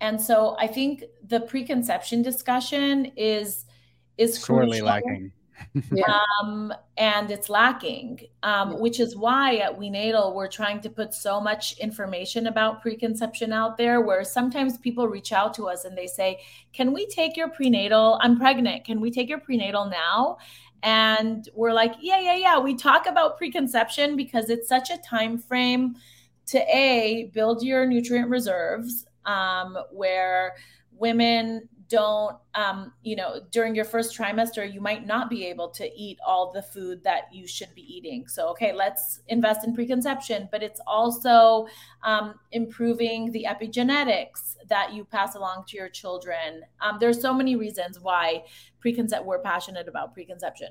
And so I think the preconception discussion is is sorely lacking. um, and it's lacking, um, which is why at WeNatal we're trying to put so much information about preconception out there. Where sometimes people reach out to us and they say, "Can we take your prenatal? I'm pregnant. Can we take your prenatal now?" And we're like, "Yeah, yeah, yeah." We talk about preconception because it's such a time frame to a build your nutrient reserves um, where women don't um, you know during your first trimester you might not be able to eat all the food that you should be eating. So okay let's invest in preconception but it's also um, improving the epigenetics that you pass along to your children. Um, there's so many reasons why preconcept we're passionate about preconception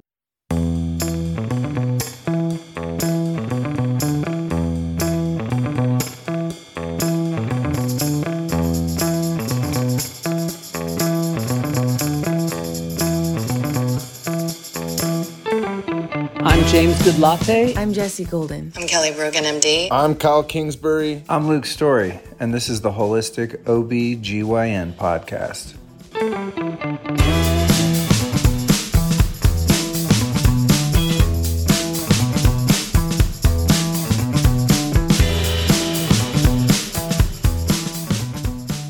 James Good Latte. I'm Jesse Golden. I'm Kelly Brogan, MD. I'm Kyle Kingsbury. I'm Luke Story, and this is the Holistic OB/GYN podcast.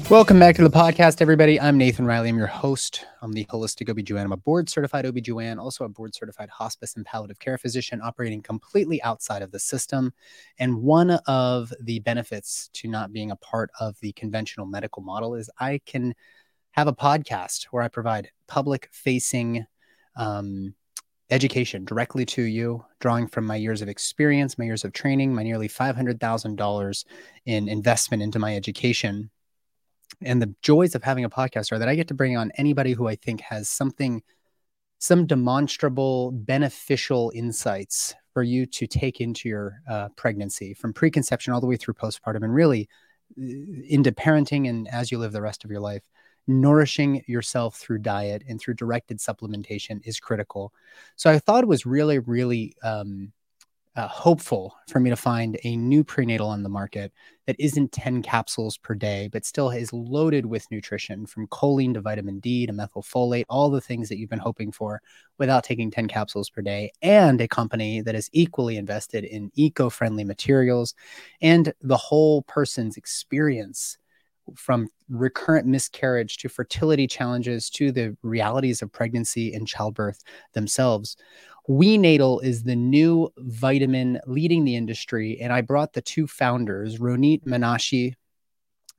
Welcome back to the podcast, everybody. I'm Nathan Riley. I'm your host. I'm the Holistic OB/GYN. I'm a board certified OB/GYN, also a board certified hospice and palliative care physician operating completely outside of the system. And one of the benefits to not being a part of the conventional medical model is I can have a podcast where I provide public facing um, education directly to you, drawing from my years of experience, my years of training, my nearly $500,000 in investment into my education and the joys of having a podcast are that I get to bring on anybody who I think has something, some demonstrable, beneficial insights for you to take into your uh, pregnancy from preconception all the way through postpartum and really uh, into parenting and as you live the rest of your life. Nourishing yourself through diet and through directed supplementation is critical. So I thought it was really, really um, uh, hopeful for me to find a new prenatal on the market that isn't 10 capsules per day, but still is loaded with nutrition from choline to vitamin D to methylfolate, all the things that you've been hoping for without taking 10 capsules per day, and a company that is equally invested in eco friendly materials and the whole person's experience from recurrent miscarriage to fertility challenges to the realities of pregnancy and childbirth themselves WeNatal is the new vitamin leading the industry. And I brought the two founders, Ronit Menashe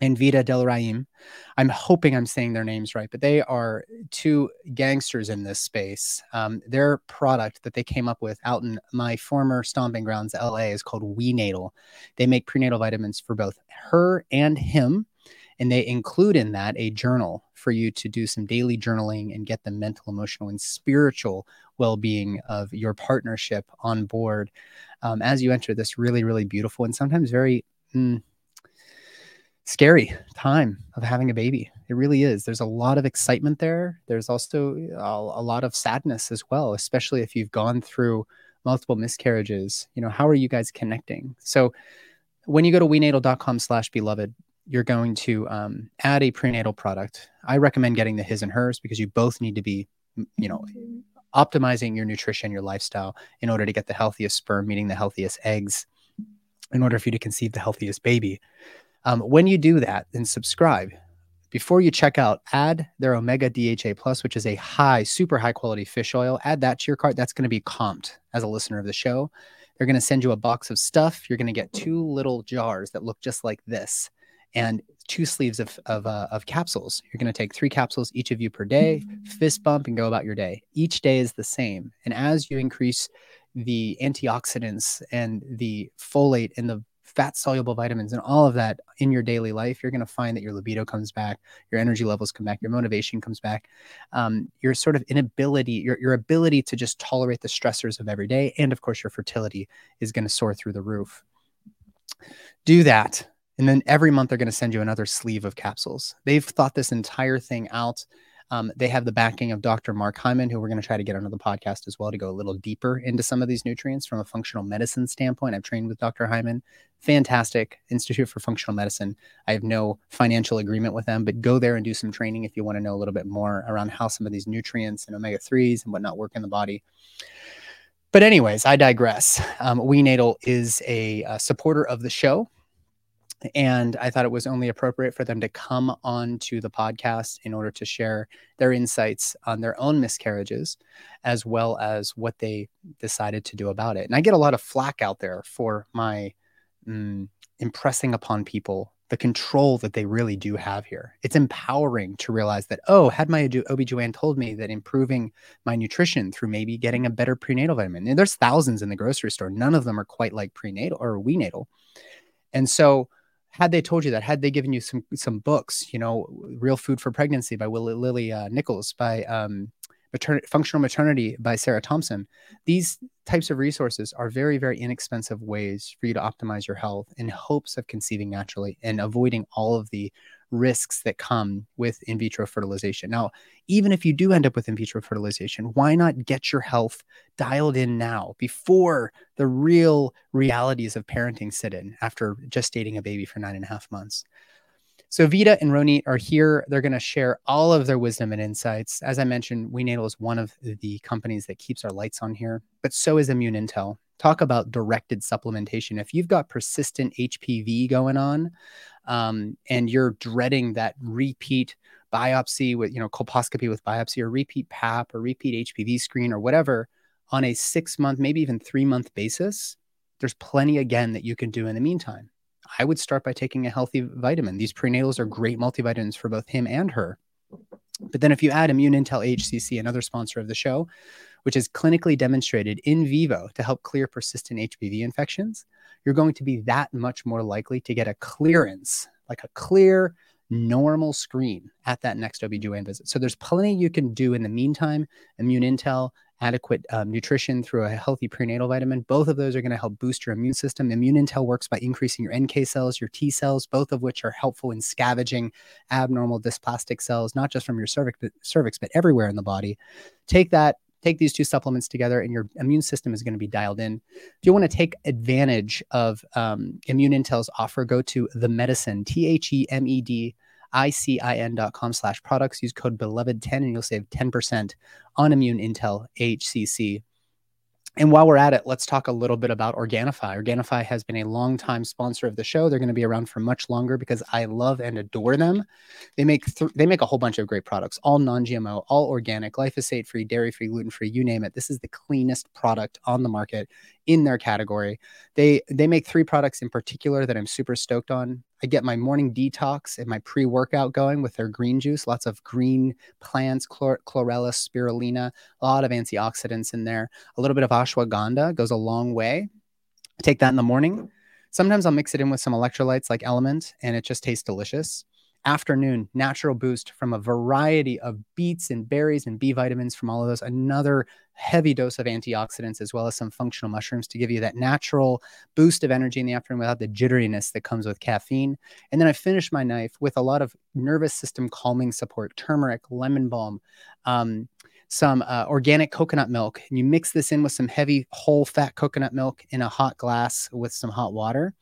and Vida Delrahim. I'm hoping I'm saying their names right, but they are two gangsters in this space. Um, their product that they came up with out in my former stomping grounds, LA, is called WeNatal. They make prenatal vitamins for both her and him. And they include in that a journal for you to do some daily journaling and get the mental, emotional, and spiritual well being of your partnership on board um, as you enter this really, really beautiful and sometimes very mm, scary time of having a baby. It really is. There's a lot of excitement there. There's also a, a lot of sadness as well, especially if you've gone through multiple miscarriages. You know, how are you guys connecting? So, when you go to wenatal.com slash beloved you're going to um, add a prenatal product. I recommend getting the his and hers because you both need to be, you know, optimizing your nutrition, your lifestyle in order to get the healthiest sperm, meaning the healthiest eggs, in order for you to conceive the healthiest baby. Um, when you do that, then subscribe. Before you check out, add their Omega DHA Plus, which is a high, super high quality fish oil. Add that to your cart. That's going to be comped as a listener of the show. They're going to send you a box of stuff. You're going to get two little jars that look just like this and two sleeves of of, uh, of capsules. You're going to take three capsules, each of you per day, fist bump, and go about your day. Each day is the same, and as you increase the antioxidants and the folate and the fat soluble vitamins and all of that in your daily life, you're going to find that your libido comes back, your energy levels come back, your motivation comes back, um, your sort of inability, your, your ability to just tolerate the stressors of every day, and of course, your fertility is going to soar through the roof. Do that and then every month they're going to send you another sleeve of capsules. They've thought this entire thing out. Um, they have the backing of Dr. Mark Hyman, who we're going to try to get onto the podcast as well to go a little deeper into some of these nutrients from a functional medicine standpoint. I've trained with Dr. Hyman, fantastic Institute for Functional Medicine. I have no financial agreement with them, but go there and do some training if you want to know a little bit more around how some of these nutrients and omega 3s and whatnot work in the body. But, anyways, I digress. Um, WeNatal is a, a supporter of the show and I thought it was only appropriate for them to come on to the podcast in order to share their insights on their own miscarriages, as well as what they decided to do about it. And I get a lot of flack out there for my mm, impressing upon people the control that they really do have here. It's empowering to realize that, oh, had my OB/GYN told me that improving my nutrition through maybe getting a better prenatal vitamin, and there's thousands in the grocery store, none of them are quite like prenatal or WeNatal. And so had they told you that, had they given you some some books, you know, Real Food for Pregnancy by Willie Lily uh, Nichols, by um, Matern- Functional Maternity by Sarah Thompson, these types of resources are very, very inexpensive ways for you to optimize your health in hopes of conceiving naturally and avoiding all of the risks that come with in vitro fertilization. Now, even if you do end up with in vitro fertilization, why not get your health dialed in now before the real realities of parenting sit in after gestating a baby for nine and a half months? So Vida and Ronit are here. They're going to share all of their wisdom and insights. As I mentioned, WeNatal is one of the companies that keeps our lights on here, but so is Immune Intel. Talk about directed supplementation. If you've got persistent HPV going on, um, and you're dreading that repeat biopsy with, you know, colposcopy with biopsy or repeat PAP or repeat HPV screen or whatever on a six month, maybe even three month basis, there's plenty again that you can do in the meantime. I would start by taking a healthy vitamin. These prenatals are great multivitamins for both him and her. But then if you add Immune Intel HCC, another sponsor of the show, which is clinically demonstrated in vivo to help clear persistent HPV infections, you're going to be that much more likely to get a clearance, like a clear, normal screen at that next OB/GYN visit. So there's plenty you can do in the meantime. Immune Intel, adequate um, nutrition through a healthy prenatal vitamin. Both of those are going to help boost your immune system. Immune Intel works by increasing your NK cells, your T cells, both of which are helpful in scavenging abnormal dysplastic cells, not just from your cervix, but, cervix, but everywhere in the body. Take that, take these two supplements together and your immune system is going to be dialed in. If you want to take advantage of um, Immune Intel's offer, go to the medicine, T H E M E D icin.com slash products. Use code beloved10 and you'll save 10% on Immune Intel HCC. And while we're at it, let's talk a little bit about Organifi. Organifi has been a long time sponsor of the show. They're going to be around for much longer because I love and adore them. They make th- they make a whole bunch of great products, all non-GMO, all organic, glyphosate free, dairy free, gluten free, you name it. This is the cleanest product on the market in their category. They they make three products in particular that I'm super stoked on. I get my morning detox and my pre workout going with their green juice. Lots of green plants, chlor- chlorella, spirulina, a lot of antioxidants in there. A little bit of ashwagandha goes a long way. I take that in the morning. Sometimes I'll mix it in with some electrolytes like Element, and it just tastes delicious afternoon natural boost from a variety of beets and berries and B vitamins from all of those. Another heavy dose of antioxidants as well as some functional mushrooms to give you that natural boost of energy in the afternoon without the jitteriness that comes with caffeine. And then I finish my knife with a lot of nervous system calming support, turmeric, lemon balm. Um, some uh, organic coconut milk, and you mix this in with some heavy whole fat coconut milk in a hot glass with some hot water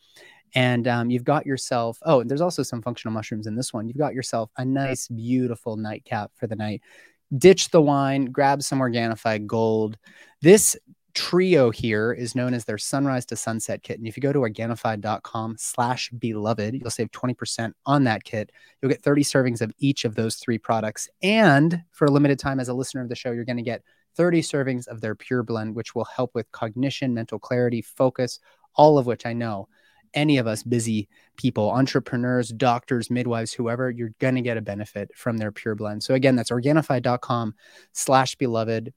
and um, you've got yourself oh there's also some functional mushrooms in this one. You've got yourself a nice beautiful nightcap for the night. Ditch the wine grab some organifi gold. This trio here is known as their sunrise to sunset kit. And if you go to organifi.com slash beloved you'll save 20% on that kit. You'll get 30 servings of each of those three products. And for a limited time as a listener of the show you're going to get 30 servings of their pure blend which will help with cognition mental clarity focus all of which i know any of us busy people, entrepreneurs, doctors, midwives, whoever, you're going to get a benefit from their pure blend. So again, that's organifi.com slash beloved.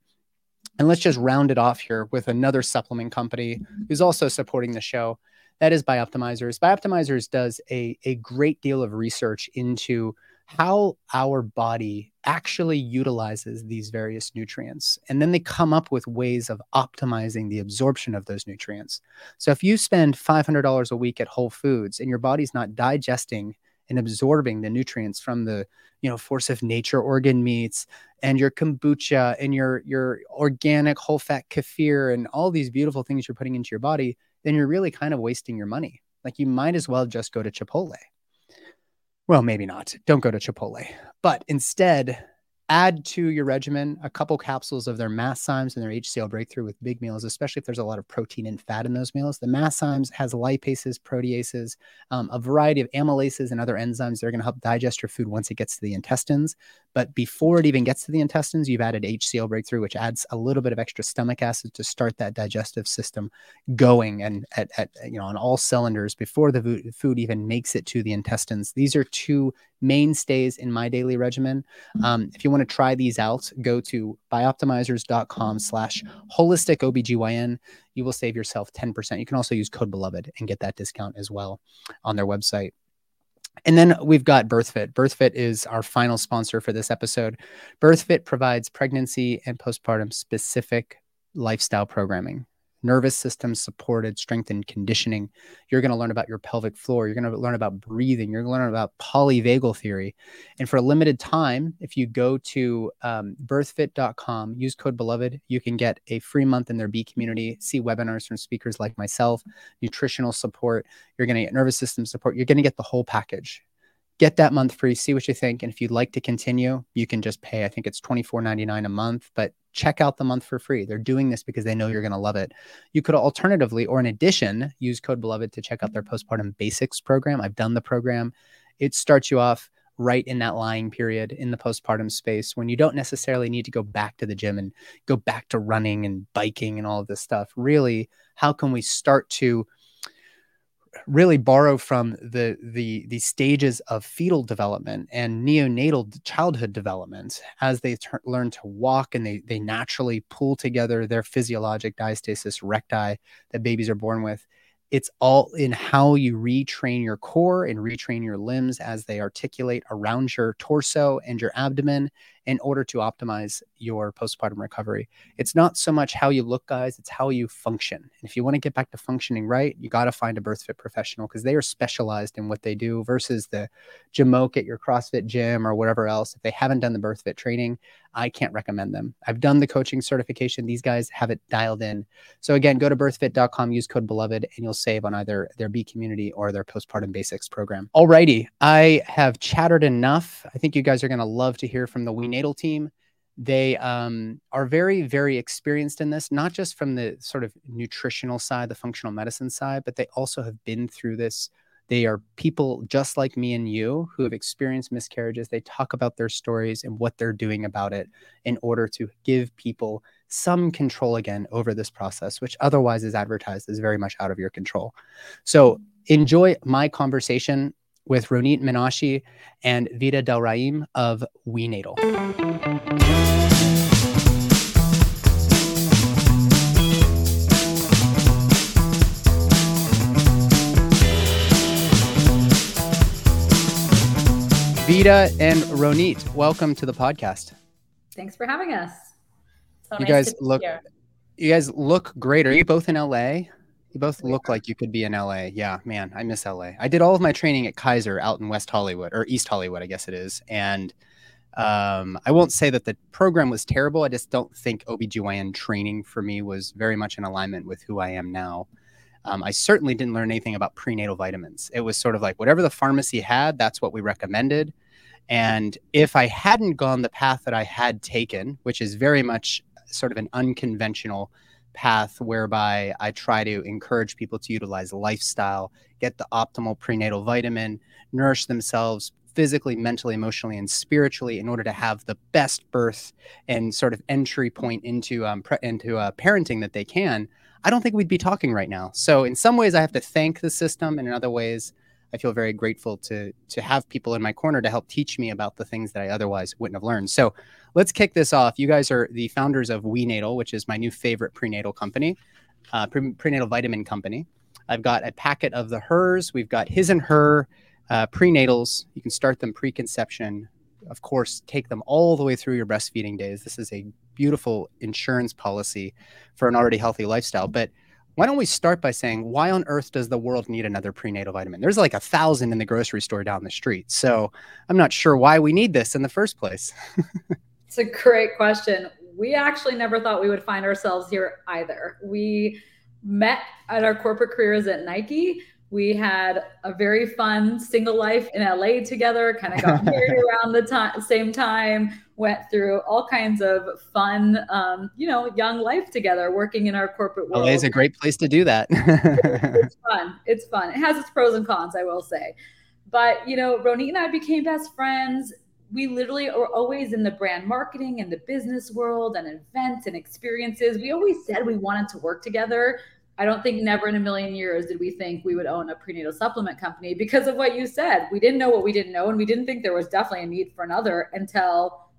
And let's just round it off here with another supplement company who's also supporting the show. That is Bioptimizers. Bioptimizers does a, a great deal of research into how our body actually utilizes these various nutrients. And then they come up with ways of optimizing the absorption of those nutrients. So if you spend $500 a week at Whole Foods and your body's not digesting and absorbing the nutrients from the you know force of nature organ meats and your kombucha and your your organic whole fat kefir and all these beautiful things you're putting into your body then you're really kind of wasting your money like you might as well just go to chipotle well maybe not don't go to chipotle but instead add to your regimen a couple capsules of their Masszymes and their HCL breakthrough with big meals, especially if there's a lot of protein and fat in those meals. The Masszymes has lipases, proteases, um, a variety of amylases and other enzymes that are going to help digest your food once it gets to the intestines. But before it even gets to the intestines, you've added HCL breakthrough, which adds a little bit of extra stomach acid to start that digestive system going and at, at you know on all cylinders before the food even makes it to the intestines. These are two mainstays in my daily regimen. Mm-hmm. Um, if you want to try these out, go to bioptimizers.com slash holistic OBGYN. You will save yourself 10%. You can also use code beloved and get that discount as well on their website. And then we've got BirthFit. BirthFit is our final sponsor for this episode. BirthFit provides pregnancy and postpartum specific lifestyle programming nervous system supported strength and conditioning. You're going to learn about your pelvic floor. You're going to learn about breathing. You're going to learn about polyvagal theory. And for a limited time, if you go to um, birthfit.com, use code beloved, you can get a free month in their B community, see webinars from speakers like myself, nutritional support. You're going to get nervous system support. You're going to get the whole package get that month free, see what you think. And if you'd like to continue, you can just pay, I think it's $24.99 a month, but check out the month for free. They're doing this because they know you're going to love it. You could alternatively, or in addition, use code beloved to check out their postpartum basics program. I've done the program. It starts you off right in that lying period in the postpartum space when you don't necessarily need to go back to the gym and go back to running and biking and all of this stuff. Really, how can we start to really borrow from the the the stages of fetal development and neonatal childhood development as they ter- learn to walk and they they naturally pull together their physiologic diastasis recti that babies are born with. It's all in how you retrain your core and retrain your limbs as they articulate around your torso and your abdomen in order to optimize your postpartum recovery. It's not so much how you look, guys, it's how you function. And if you want to get back to functioning right, you got to find a birth fit professional because they are specialized in what they do versus the Jamoke at your CrossFit gym or whatever else. If they haven't done the birth fit training, I can't recommend them. I've done the coaching certification. These guys have it dialed in. So again, go to birthfit.com, use code beloved, and you'll save on either their B community or their postpartum basics program. Alrighty, I have chattered enough. I think you guys are going to love to hear from the We natal team. They um, are very, very experienced in this, not just from the sort of nutritional side, the functional medicine side, but they also have been through this. They are people just like me and you who have experienced miscarriages. They talk about their stories and what they're doing about it in order to give people some control again over this process, which otherwise is advertised as very much out of your control. So enjoy my conversation with Ronit Menashe and Vida Delrahim of WeNatal. Vida and Ronit, welcome to the podcast. Thanks for having us. So you nice guys look you guys look great. Are you both in LA? You both look like you could be in LA. Yeah, man, I miss LA. I did all of my training at Kaiser out in West Hollywood or East Hollywood, I guess it is. And um, I won't say that the program was terrible. I just don't think OBGYN training for me was very much in alignment with who I am now. Um, I certainly didn't learn anything about prenatal vitamins. It was sort of like whatever the pharmacy had, that's what we recommended. And if I hadn't gone the path that I had taken, which is very much sort of an unconventional path whereby I try to encourage people to utilize lifestyle, get the optimal prenatal vitamin, nourish themselves physically, mentally, emotionally, and spiritually in order to have the best birth and sort of entry point into um, pre- into uh, parenting that they can. I don't think we'd be talking right now. So in some ways, I have to thank the system, and in other ways, I feel very grateful to to have people in my corner to help teach me about the things that I otherwise wouldn't have learned. So let's kick this off. You guys are the founders of WeNatal, which is my new favorite prenatal company, uh, pre- prenatal vitamin company. I've got a packet of the hers. We've got his and her uh, prenatals. You can start them preconception. Of course, take them all the way through your breastfeeding days. This is a beautiful insurance policy for an already healthy lifestyle. But why don't we start by saying why on earth does the world need another prenatal vitamin? There's like a thousand in the grocery store down the street. So I'm not sure why we need this in the first place. it's a great question. We actually never thought we would find ourselves here either. We met at our corporate careers at Nike. We had a very fun single life in LA together, kind of got married around the time, same time, went through all kinds of fun, um, you know, young life together, working in our corporate world. LA is a great place to do that. it's fun. It's fun. It has its pros and cons, I will say. But, you know, Ronit and I became best friends. We literally are always in the brand marketing and the business world and events and experiences. We always said we wanted to work together I don't think never in a million years did we think we would own a prenatal supplement company because of what you said. We didn't know what we didn't know, and we didn't think there was definitely a need for another until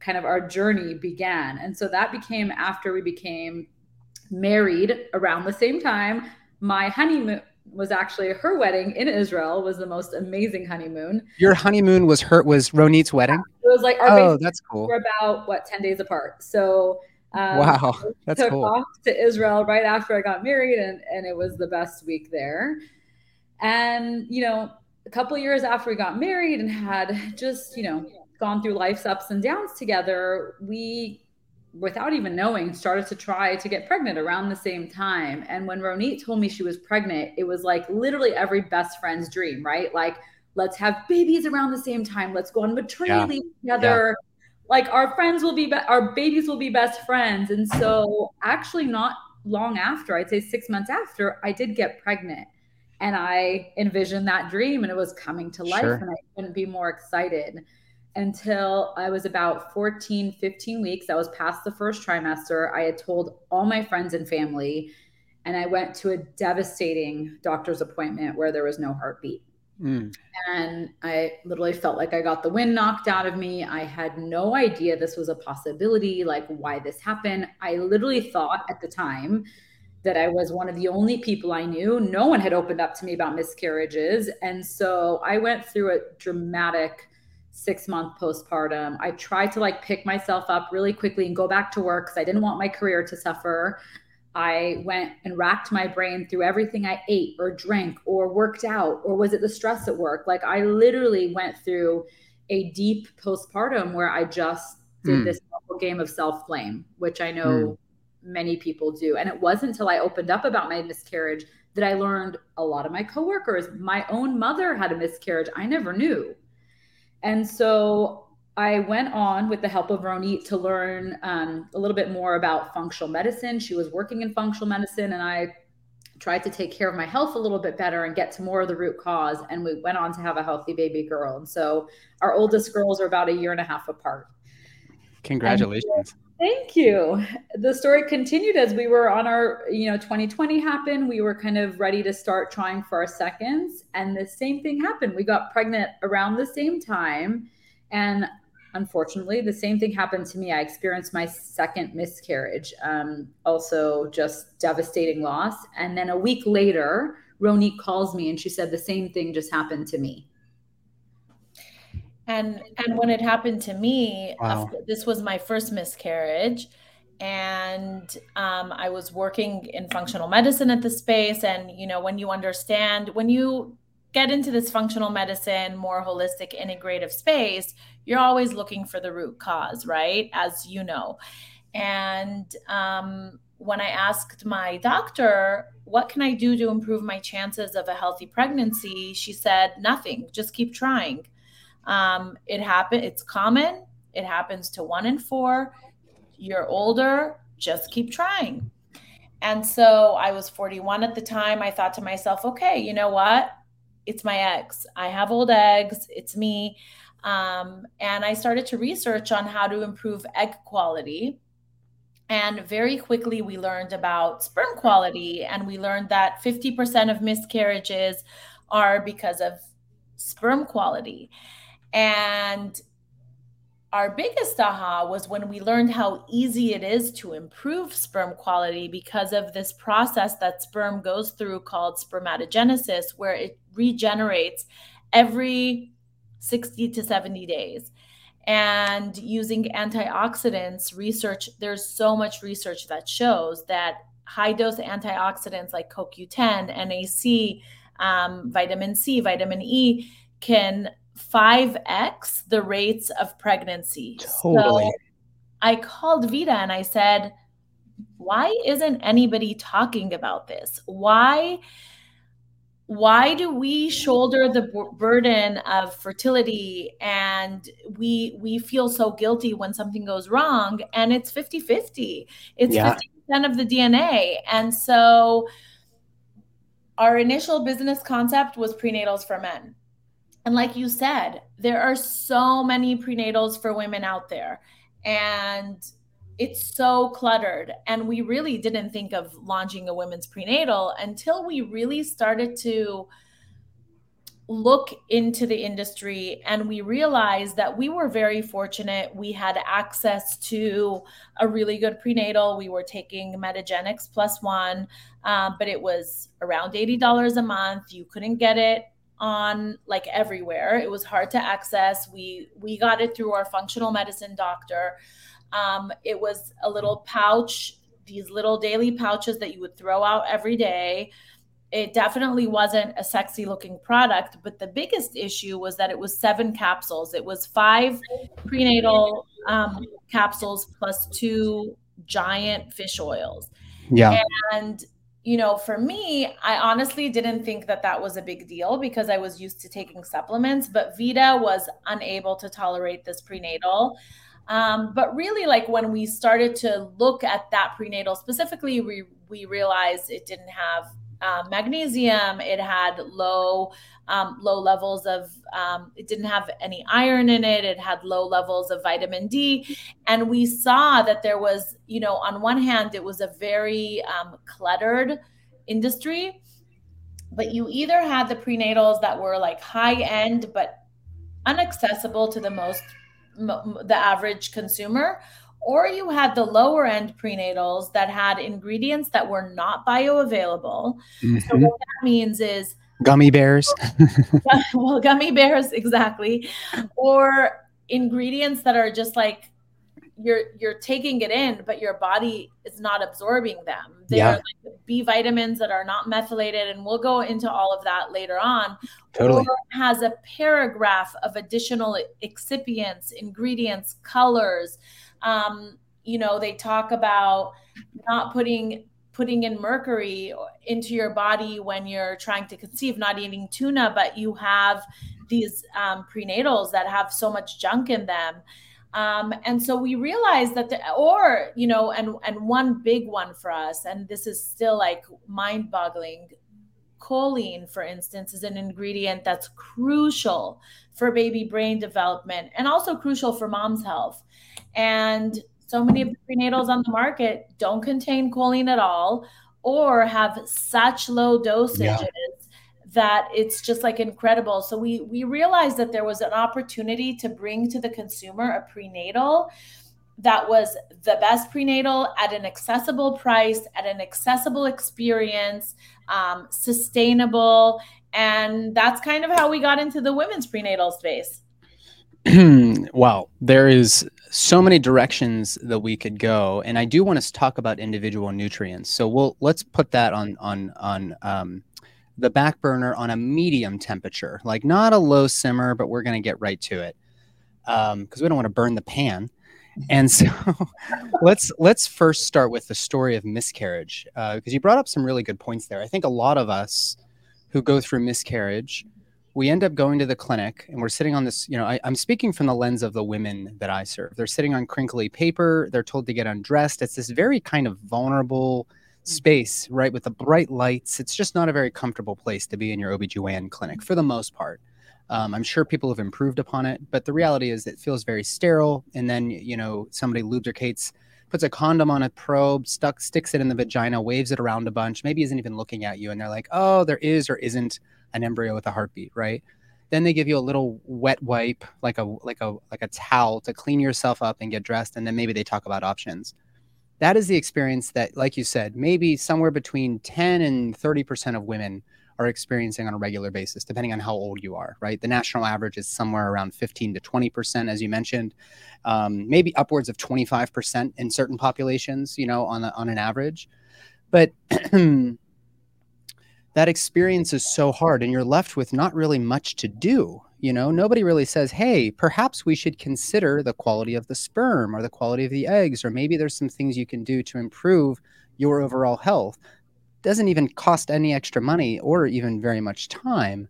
kind of our journey began. And so that became after we became married around the same time. My honeymoon was actually her wedding in Israel was the most amazing honeymoon. Your honeymoon was her was Ronit's wedding? It was like our Oh, that's cool. We're about what 10 days apart. So um, wow, that's took cool. off to Israel right after I got married, and and it was the best week there. And you know, a couple years after we got married and had just you know gone through life's ups and downs together, we without even knowing started to try to get pregnant around the same time. And when ronit told me she was pregnant it was like literally every best friend's dream right? Like let's have babies around the same time. Let's go on maternity yeah. leave together. Yeah like our friends will be, be our babies will be best friends. And so actually not long after i'd say six months after i did get pregnant. And i envisioned that dream and it was coming to life sure. and i couldn't be more excited until i was about 14 15 weeks i was past the first trimester i had told all my friends and family and i went to a devastating doctor's appointment where there was no heartbeat Mm. And I literally felt like I got the wind knocked out of me. I had no idea this was a possibility, like why this happened. I literally thought at the time that I was one of the only people I knew. No one had opened up to me about miscarriages. And so I went through a dramatic six month postpartum. I tried to like pick myself up really quickly and go back to work because I didn't want my career to suffer. I went and racked my brain through everything I ate or drank or worked out, or was it the stress at work? Like I literally went through a deep postpartum where I just did mm. this game of self blame, which I know mm. many people do. And it wasn't until I opened up about my miscarriage that I learned a lot of my coworkers, my own mother had a miscarriage. I never knew. And so I went on with the help of Ronit to learn um, a little bit more about functional medicine. She was working in functional medicine, and I tried to take care of my health a little bit better and get to more of the root cause. And we went on to have a healthy baby girl. And so our oldest girls are about a year and a half apart. Congratulations. And, thank you. The story continued as we were on our, you know, 2020 happened. We were kind of ready to start trying for our seconds. And the same thing happened. We got pregnant around the same time. And unfortunately the same thing happened to me i experienced my second miscarriage um, also just devastating loss and then a week later Ronit calls me and she said the same thing just happened to me and and when it happened to me wow. this was my first miscarriage and um, i was working in functional medicine at the space and you know when you understand when you get into this functional medicine, more holistic, integrative space, you're always looking for the root cause, right? As you know. And um, when I asked my doctor, what can I do to improve my chances of a healthy pregnancy? She said, nothing, just keep trying. Um, it happen. It's common. It happens to one in four. You're older, just keep trying. And so I was 41 at the time. I thought to myself, okay, you know what? it's my eggs. I have old eggs. It's me. Um, and I started to research on how to improve egg quality. And very quickly, we learned about sperm quality, and we learned that 50% of miscarriages are because of sperm quality. And our biggest aha was when we learned how easy it is to improve sperm quality because of this process that sperm goes through called spermatogenesis, where it regenerates every 60 to 70 days. And using antioxidants, research, there's so much research that shows that high dose antioxidants like CoQ10, NAC, um, vitamin C, vitamin E can 5x the rates of pregnancy. Totally. So I called Vida and I said, why isn't anybody talking about this? Why? why do we shoulder the b- burden of fertility and we we feel so guilty when something goes wrong and it's 50-50 it's yeah. 50% of the dna and so our initial business concept was prenatals for men and like you said there are so many prenatals for women out there and it's so cluttered. And we really didn't think of launching a women's prenatal until we really started to look into the industry and we realized that we were very fortunate. We had access to a really good prenatal. We were taking Metagenics plus one, um, but it was around $80 a month. You couldn't get it on like everywhere. It was hard to access. We we got it through our functional medicine doctor. Um, it was a little pouch, these little daily pouches that you would throw out every day. It definitely wasn't a sexy looking product, but the biggest issue was that it was seven capsules. It was five prenatal um, capsules plus two giant fish oils. Yeah. And you know, for me, I honestly didn't think that that was a big deal because I was used to taking supplements, but Vida was unable to tolerate this prenatal. Um, but really, like when we started to look at that prenatal specifically, we we realized it didn't have um, magnesium. It had low um, low levels of. Um, it didn't have any iron in it. It had low levels of vitamin D, and we saw that there was, you know, on one hand, it was a very um, cluttered industry. But you either had the prenatals that were like high end but inaccessible to the most the average consumer or you had the lower end prenatals that had ingredients that were not bioavailable. Mm-hmm. So what that means is gummy bears. well, gummy bears exactly, or ingredients that are just like you're you're taking it in, but your body is not absorbing them. They're yeah. like B vitamins that are not methylated, and we'll go into all of that later on. Totally or has a paragraph of additional excipients, ingredients, colors. Um, you know, they talk about not putting putting in mercury into your body when you're trying to conceive, not eating tuna, but you have these um, prenatals that have so much junk in them. Um, and so we realized that the, or you know and and one big one for us and this is still like mind boggling choline for instance is an ingredient that's crucial for baby brain development and also crucial for mom's health and so many of the prenatals on the market don't contain choline at all or have such low dosages yeah that it's just like incredible. So we we realized that there was an opportunity to bring to the consumer a prenatal that was the best prenatal at an accessible price, at an accessible experience, um, sustainable, and that's kind of how we got into the women's prenatal space. wow, there is so many directions that we could go, and I do want to talk about individual nutrients. So we'll let's put that on on on um, the back burner on a medium temperature, like not a low simmer, but we're going to get right to it because um, we don't want to burn the pan. And so let's let's first start with the story of miscarriage because uh, you brought up some really good points there. I think a lot of us who go through miscarriage, we end up going to the clinic and we're sitting on this. You know, I, I'm speaking from the lens of the women that I serve. They're sitting on crinkly paper. They're told to get undressed. It's this very kind of vulnerable space, right, with the bright lights. It's just not a very comfortable place to be in your OB/GYN clinic for the most part. Um, I'm sure people have improved upon it, but the reality is it feels very sterile. And then, you know, somebody lubricates, puts a condom on a probe, stuck, sticks it in the vagina, waves it around a bunch, maybe isn't even looking at you. And they're like, oh, there is or isn't an embryo with a heartbeat, right? Then they give you a little wet wipe, like a like a like a towel to clean yourself up and get dressed. And then maybe they talk about options that is the experience that, like you said, maybe somewhere between 10 and 30% of women are experiencing on a regular basis, depending on how old you are, right? The national average is somewhere around 15 to 20%, as you mentioned, um, maybe upwards of 25% in certain populations, you know, on, a, on an average. But that experience is so hard, and you're left with not really much to do. You know, nobody really says, hey, perhaps we should consider the quality of the sperm or the quality of the eggs, or maybe there's some things you can do to improve your overall health. Doesn't even cost any extra money or even very much time.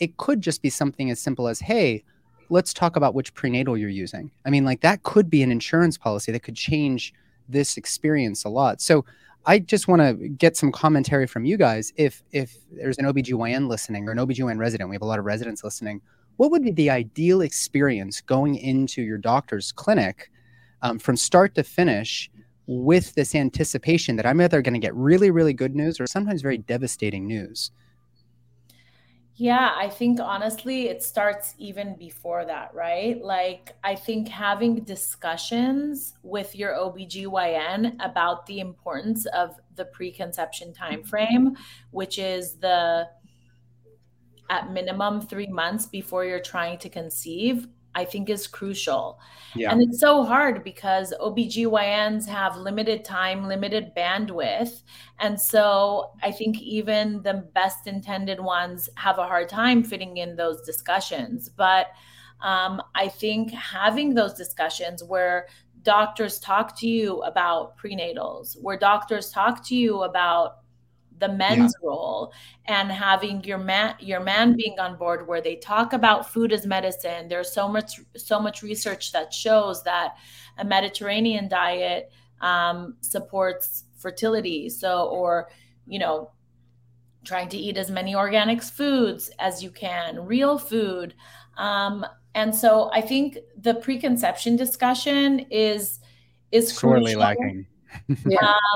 It could just be something as simple as, hey, let's talk about which prenatal you're using. I mean, like that could be an insurance policy that could change this experience a lot. So I just want to get some commentary from you guys. If if there's an OBGYN listening or an OBGYN resident, we have a lot of residents listening, what would be the ideal experience going into your doctor's clinic um, from start to finish with this anticipation that I'm either going to get really, really good news or sometimes very devastating news? Yeah, I think honestly, it starts even before that, right? Like, I think having discussions with your OBGYN about the importance of the preconception timeframe, which is the at minimum three months before you're trying to conceive, I think is crucial. Yeah. And it's so hard because OBGYNs have limited time, limited bandwidth. And so I think even the best intended ones have a hard time fitting in those discussions. But um, I think having those discussions where doctors talk to you about prenatals, where doctors talk to you about the men's yeah. role and having your man your man being on board where they talk about food as medicine there's so much so much research that shows that a mediterranean diet um, supports fertility so or you know trying to eat as many organic foods as you can real food um, and so i think the preconception discussion is is sorely crucial. lacking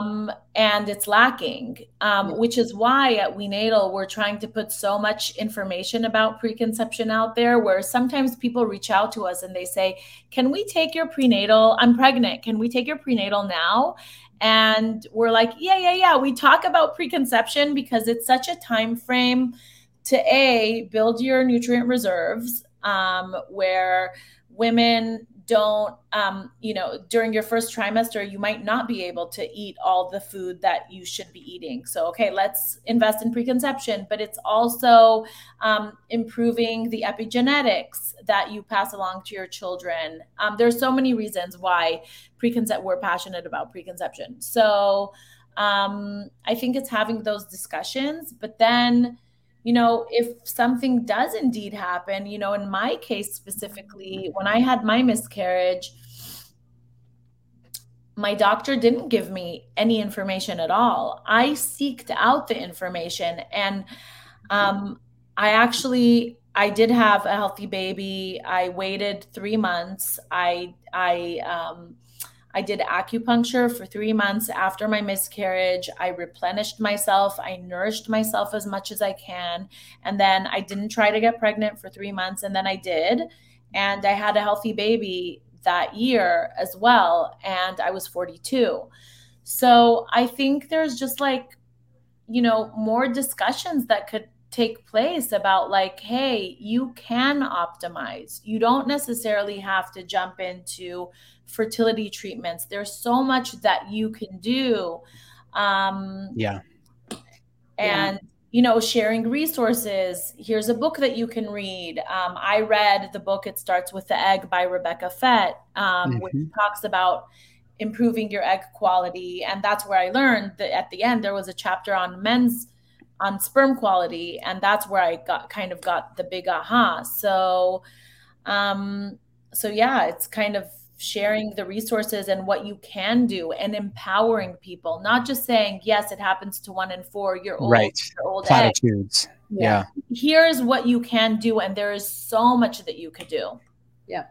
um, and it's lacking, um, which is why at WeNatal we're trying to put so much information about preconception out there. Where sometimes people reach out to us and they say, "Can we take your prenatal? I'm pregnant. Can we take your prenatal now?" And we're like, "Yeah, yeah, yeah." We talk about preconception because it's such a time frame to a build your nutrient reserves, um, where women don't um, you know during your first trimester you might not be able to eat all the food that you should be eating. So okay let's invest in preconception but it's also um, improving the epigenetics that you pass along to your children. Um, there's so many reasons why preconcept we're passionate about preconception. So um, i think it's having those discussions but then you know, if something does indeed happen, you know, in my case specifically, when I had my miscarriage, my doctor didn't give me any information at all. I seeked out the information and um, I actually I did have a healthy baby. I waited three months. I I um, I did acupuncture for three months after my miscarriage. I replenished myself. I nourished myself as much as I can. And then I didn't try to get pregnant for three months. And then I did. And I had a healthy baby that year as well. And I was 42. So I think there's just like, you know, more discussions that could take place about like hey you can optimize you don't necessarily have to jump into fertility treatments. There's so much that you can do. Um, yeah. And, yeah. you know, sharing resources. Here's a book that you can read. Um, I read the book, It Starts with the Egg by Rebecca Fett, um, mm-hmm. which talks about improving your egg quality. And that's where I learned that at the end, there was a chapter on men's on sperm quality and that's where i got kind of got the big aha so um so yeah it's kind of sharing the resources and what you can do and empowering people, not just saying, yes, it happens to one in four, you're old, right. you're old platitudes. Yeah. yeah. Here's what you can do. And there is so much that you could do. Yeah.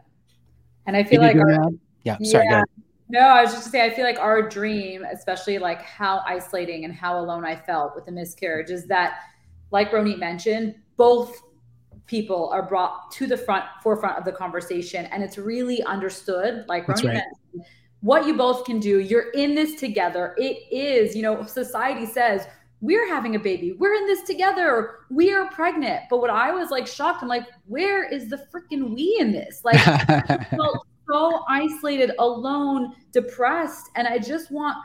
And I feel like, our, yeah, sorry. Yeah. No, I was just to say, I feel like our dream, especially like how isolating and how alone I felt with the miscarriage, is that, like Ronit mentioned, both people are brought to the front forefront of the conversation and it's really understood like right. mentioned, what you both can do. You're in this together. It is you know society says we're having a baby. We're in this together. We are pregnant. But what i was like shocked i'm like where is the freaking we in this? Like so isolated alone depressed and i just want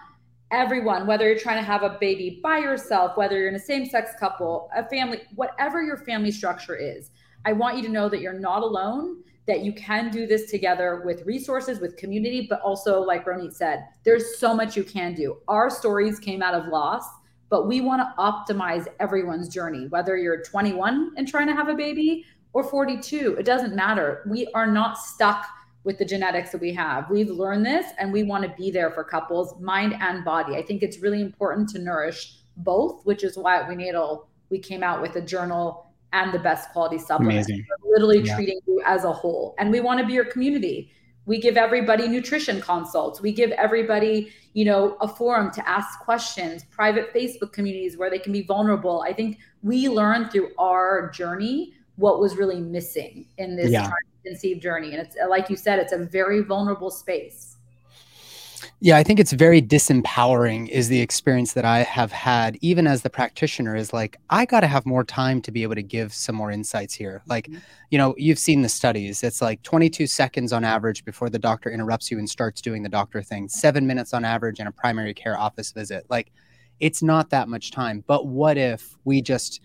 everyone, whether you're trying to have a baby by yourself, whether you're in a same sex couple, a family, whatever your family structure is, I want you to know that you're not alone, that you can do this together with resources, with community, but also, like Ronit said, there's so much you can do. Our stories came out of loss, but we want to optimize everyone's journey, whether you're 21 and trying to have a baby or 42, it doesn't matter. We are not stuck with the genetics that we have. We've learned this and we want to be there for couples, mind and body. I think it's really important to nourish both, which is why at WeNatal we came out with a journal and the best quality supplement. literally yeah. treating you as a whole. And we want to be your community. We give everybody nutrition consults. We give everybody, you know, a forum to ask questions, private Facebook communities where they can be vulnerable. I think we learned through our journey what was really missing in this yeah conceived journey. And it's like you said, it's a very vulnerable space. Yeah, I think it's very disempowering, is the experience that I have had, even as the practitioner, is like, I got to have more time to be able to give some more insights here. Like, mm-hmm. you know, you've seen the studies. It's like 22 seconds on average before the doctor interrupts you and starts doing the doctor thing, seven minutes on average in a primary care office visit. Like, it's not that much time. But what if we just,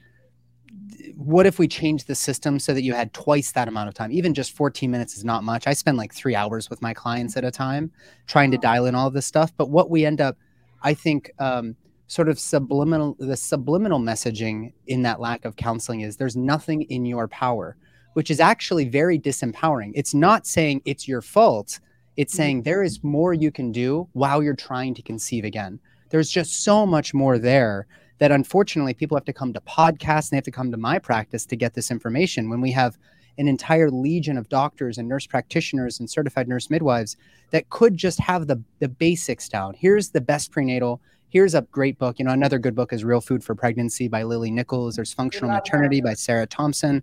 what if we change the system so that you had twice that amount of time? Even just 14 minutes is not much. I spend like three hours with my clients at a time trying to dial in all of this stuff. But what we end up, I think, um, sort of subliminal, the subliminal messaging in that lack of counseling is there's nothing in your power, which is actually very disempowering. It's not saying it's your fault. It's mm-hmm. saying there is more you can do while you're trying to conceive again. There's just so much more there that unfortunately people have to come to podcasts and they have to come to my practice to get this information when we have an entire legion of doctors and nurse practitioners and certified nurse midwives that could just have the the basics down. Here's the best prenatal. Here's a great book. You know, another good book is Real Food for Pregnancy by Lily Nichols. There's Functional Maternity by Sarah Thompson.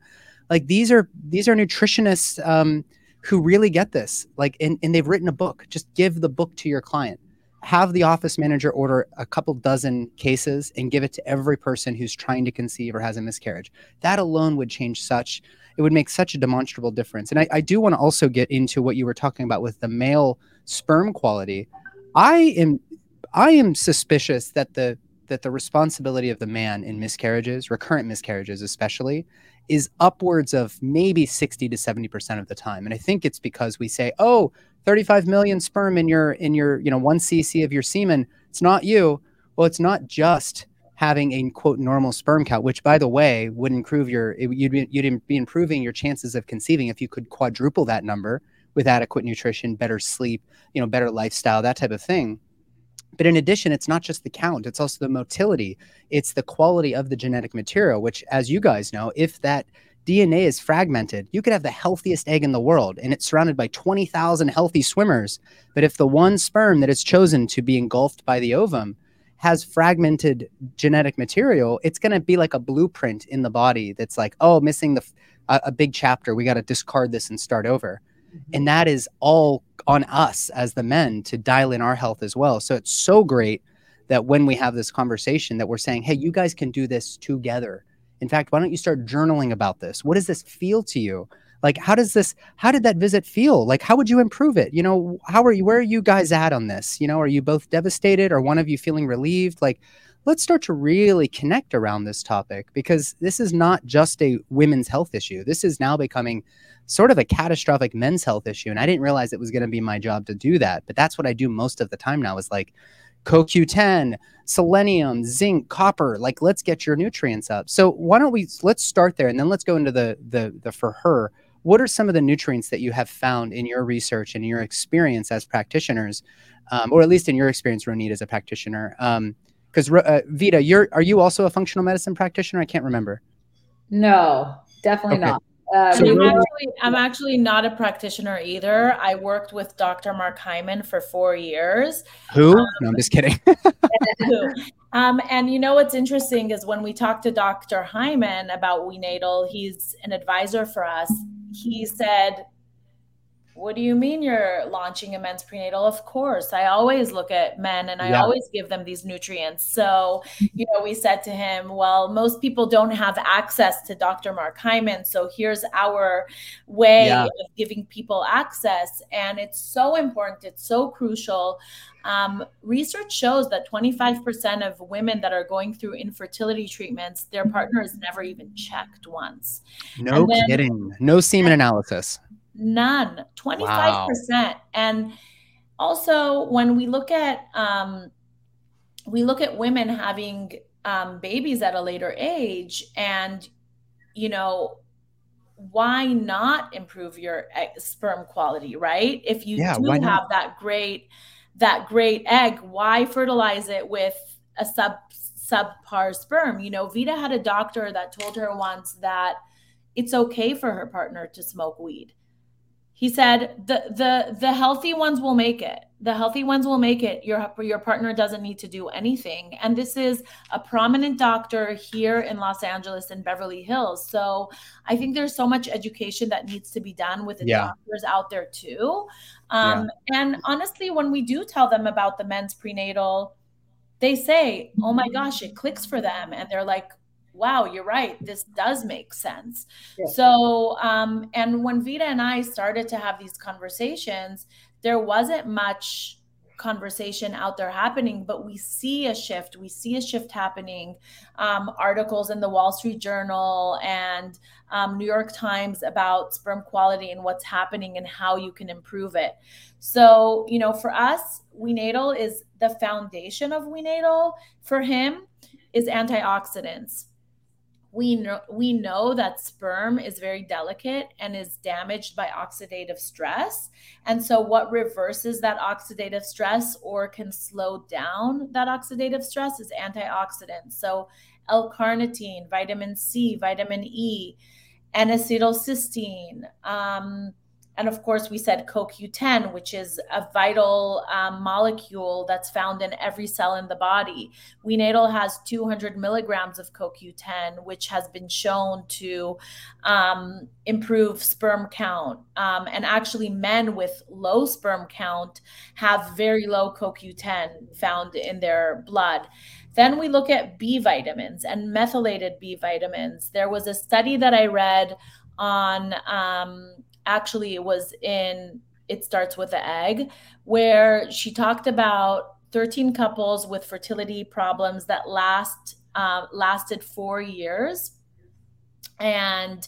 Like these are these are nutritionists um, who really get this. Like, and, and they've written a book. Just give the book to your client have the office manager order a couple dozen cases and give it to every person who's trying to conceive or has a miscarriage. That alone would change such, it would make such a demonstrable difference. And I, I do want to also get into what you were talking about with the male sperm quality. I am I am suspicious that the that the responsibility of the man in miscarriages, recurrent miscarriages especially, is upwards of maybe 60 to 70% of the time. And I think it's because we say, oh, 35 million sperm in your in your you know one cc of your semen. It's not you. Well it's not just having a quote normal sperm count which by the way would improve your you'd be, you'd be improving your chances of conceiving if you could quadruple that number with adequate nutrition better sleep you know better lifestyle that type of thing but in addition it's not just the count it's also the motility it's the quality of the genetic material which as you guys know if that DNA is fragmented. You could have the healthiest egg in the world and it's surrounded by 20,000 healthy swimmers. But if the one sperm that is chosen to be engulfed by the ovum has fragmented genetic material, it's going to be like a blueprint in the body that's like, oh, missing the a, a big chapter. We got to discard this and start over. And that is all on us as the men to dial in our health as well. So it's so great that when we have this conversation that we're saying, hey, you guys can do this together in fact, why don't you start journaling about this? What does this feel to you? Like, how does this, how did that visit feel? Like, how would you improve it? You know, how are you, where are you guys at on this? You know, are you both devastated or one of you feeling relieved? Like, let's start to really connect around this topic because this is not just a women's health issue. This is now becoming sort of a catastrophic men's health issue. And I didn't realize it was going to be my job to do that. But that's what I do most of the time now is like, CoQ10, selenium, zinc, copper. Like, let's get your nutrients up. So why don't we let's start there and then let's go into the the the for her. What are some of the nutrients that you have found in your research and your experience as practitioners, um, or at least in your experience, Ronit, as a practitioner? Because uh, Vida, you're are you also a functional medicine practitioner? I can't remember. No, definitely okay. not. Um, so I'm, actually, I'm actually not a practitioner either. I worked with Dr. Mark Hyman for four years. Who? Um, no, I'm just kidding. um, and you know what's interesting is when we talked to Dr. Hyman about WeNatal, he's an advisor for us. He said, what do you mean you're launching a men's prenatal? Of course. I always look at men and I Yeah. always give them these nutrients. So, you know, we said to him, well, most people don't have access to Dr. Mark Hyman. So here's our way Yeah. of giving people access. And it's so important, it's so crucial. Um, research shows that 25% of women that are going through infertility treatments, their partner is never even checked once. No then- kidding. No semen analysis. None, 25%. And also when we look at um we look at women having um babies at a later age and you know why not improve your egg- sperm quality, right? If you Yeah, do not? have that great that great egg, why fertilize it with a sub subpar sperm? You know, Vida had a doctor that told her once that it's okay for her partner to smoke weed. He said the the the healthy ones will make it. The healthy ones will make it. Your your partner doesn't need to do anything. And this is a prominent doctor here in Los Angeles and Beverly Hills. So I think there's so much education that needs to be done with the Yeah. doctors out there too. Um, And honestly, when we do tell them about the men's prenatal, they say, "Oh my gosh, it clicks for them," and they're like, "Wow, you're right. This does make sense." Yeah. So, um, and when Vida and I started to have these conversations, there wasn't much conversation out there happening, but we see a shift. We see a shift happening. Um, articles in the Wall Street Journal and um, New York Times about sperm quality and what's happening and how you can improve it. So, you know, for us, WeNatal is the foundation of WeNatal. For him, is antioxidants we know we know that sperm is very delicate and is damaged by oxidative stress. And so what reverses that oxidative stress or can slow down that oxidative stress is antioxidants. So l-carnitine vitamin c vitamin e n-acetylcysteine um, and of course, we said CoQ10, which is a vital um, molecule that's found in every cell in the body. WeNatal has 200 milligrams of CoQ10, which has been shown to um, improve sperm count. Um, and actually, men with low sperm count have very low CoQ10 found in their blood. Then we look at B vitamins and methylated B vitamins. There was a study that I read on um, actually it was in it starts with the egg where she talked about 13 couples with fertility problems that last uh, lasted four years. And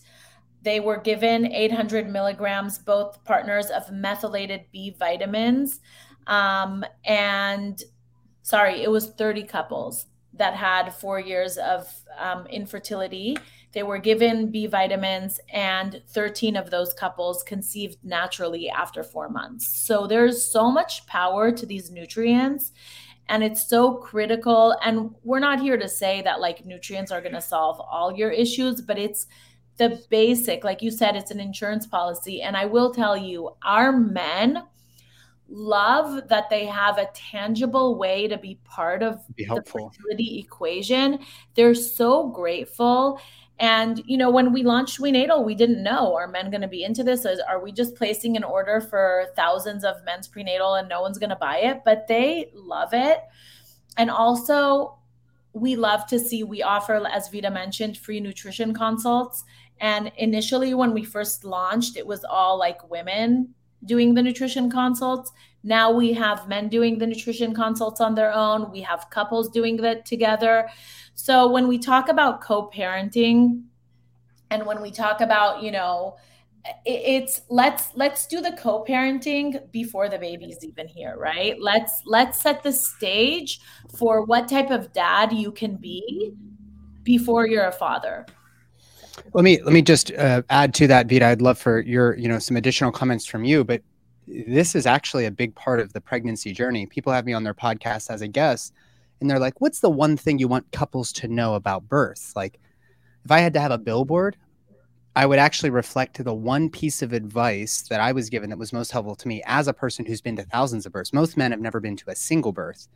they were given 800 milligrams both partners of methylated b vitamins. Um, and sorry it was 30 couples that had four years of um, infertility they were given B vitamins, and 13 of those couples conceived naturally after four months. So there's so much power to these nutrients, and it's so critical. And we're not here to say that like nutrients are going to solve all your issues, but it's the basic, like you said, it's an insurance policy. And I will tell you, our men love that they have a tangible way to be part of Be the fertility equation. They're so grateful. And you know, when we launched WeNatal, we didn't know are men going to be into this? Is- Are we just placing an order for thousands of men's prenatal and no one's going to buy it? But they love it. And also, we love to see we offer, as Vida mentioned, free nutrition consults. And initially, when we first launched, it was all like women doing the nutrition consults. Now we have men doing the nutrition consults on their own. We have couples doing that together. So when we talk about co-parenting and when we talk about, you know, it's let's let's do the co-parenting before the baby's even here, right? Let's let's set the stage for what type of dad you can be before you're a father. Let me let me just uh, add to that, Vida. I'd love for your you know some additional comments from you, but this is actually a big part of the pregnancy journey. People have me on their podcast as a guest, and they're like, "What's the one thing you want couples to know about birth?" Like, if I had to have a billboard, I would actually reflect to the one piece of advice that I was given that was most helpful to me as a person who's been to thousands of births. Most men have never been to a single birth.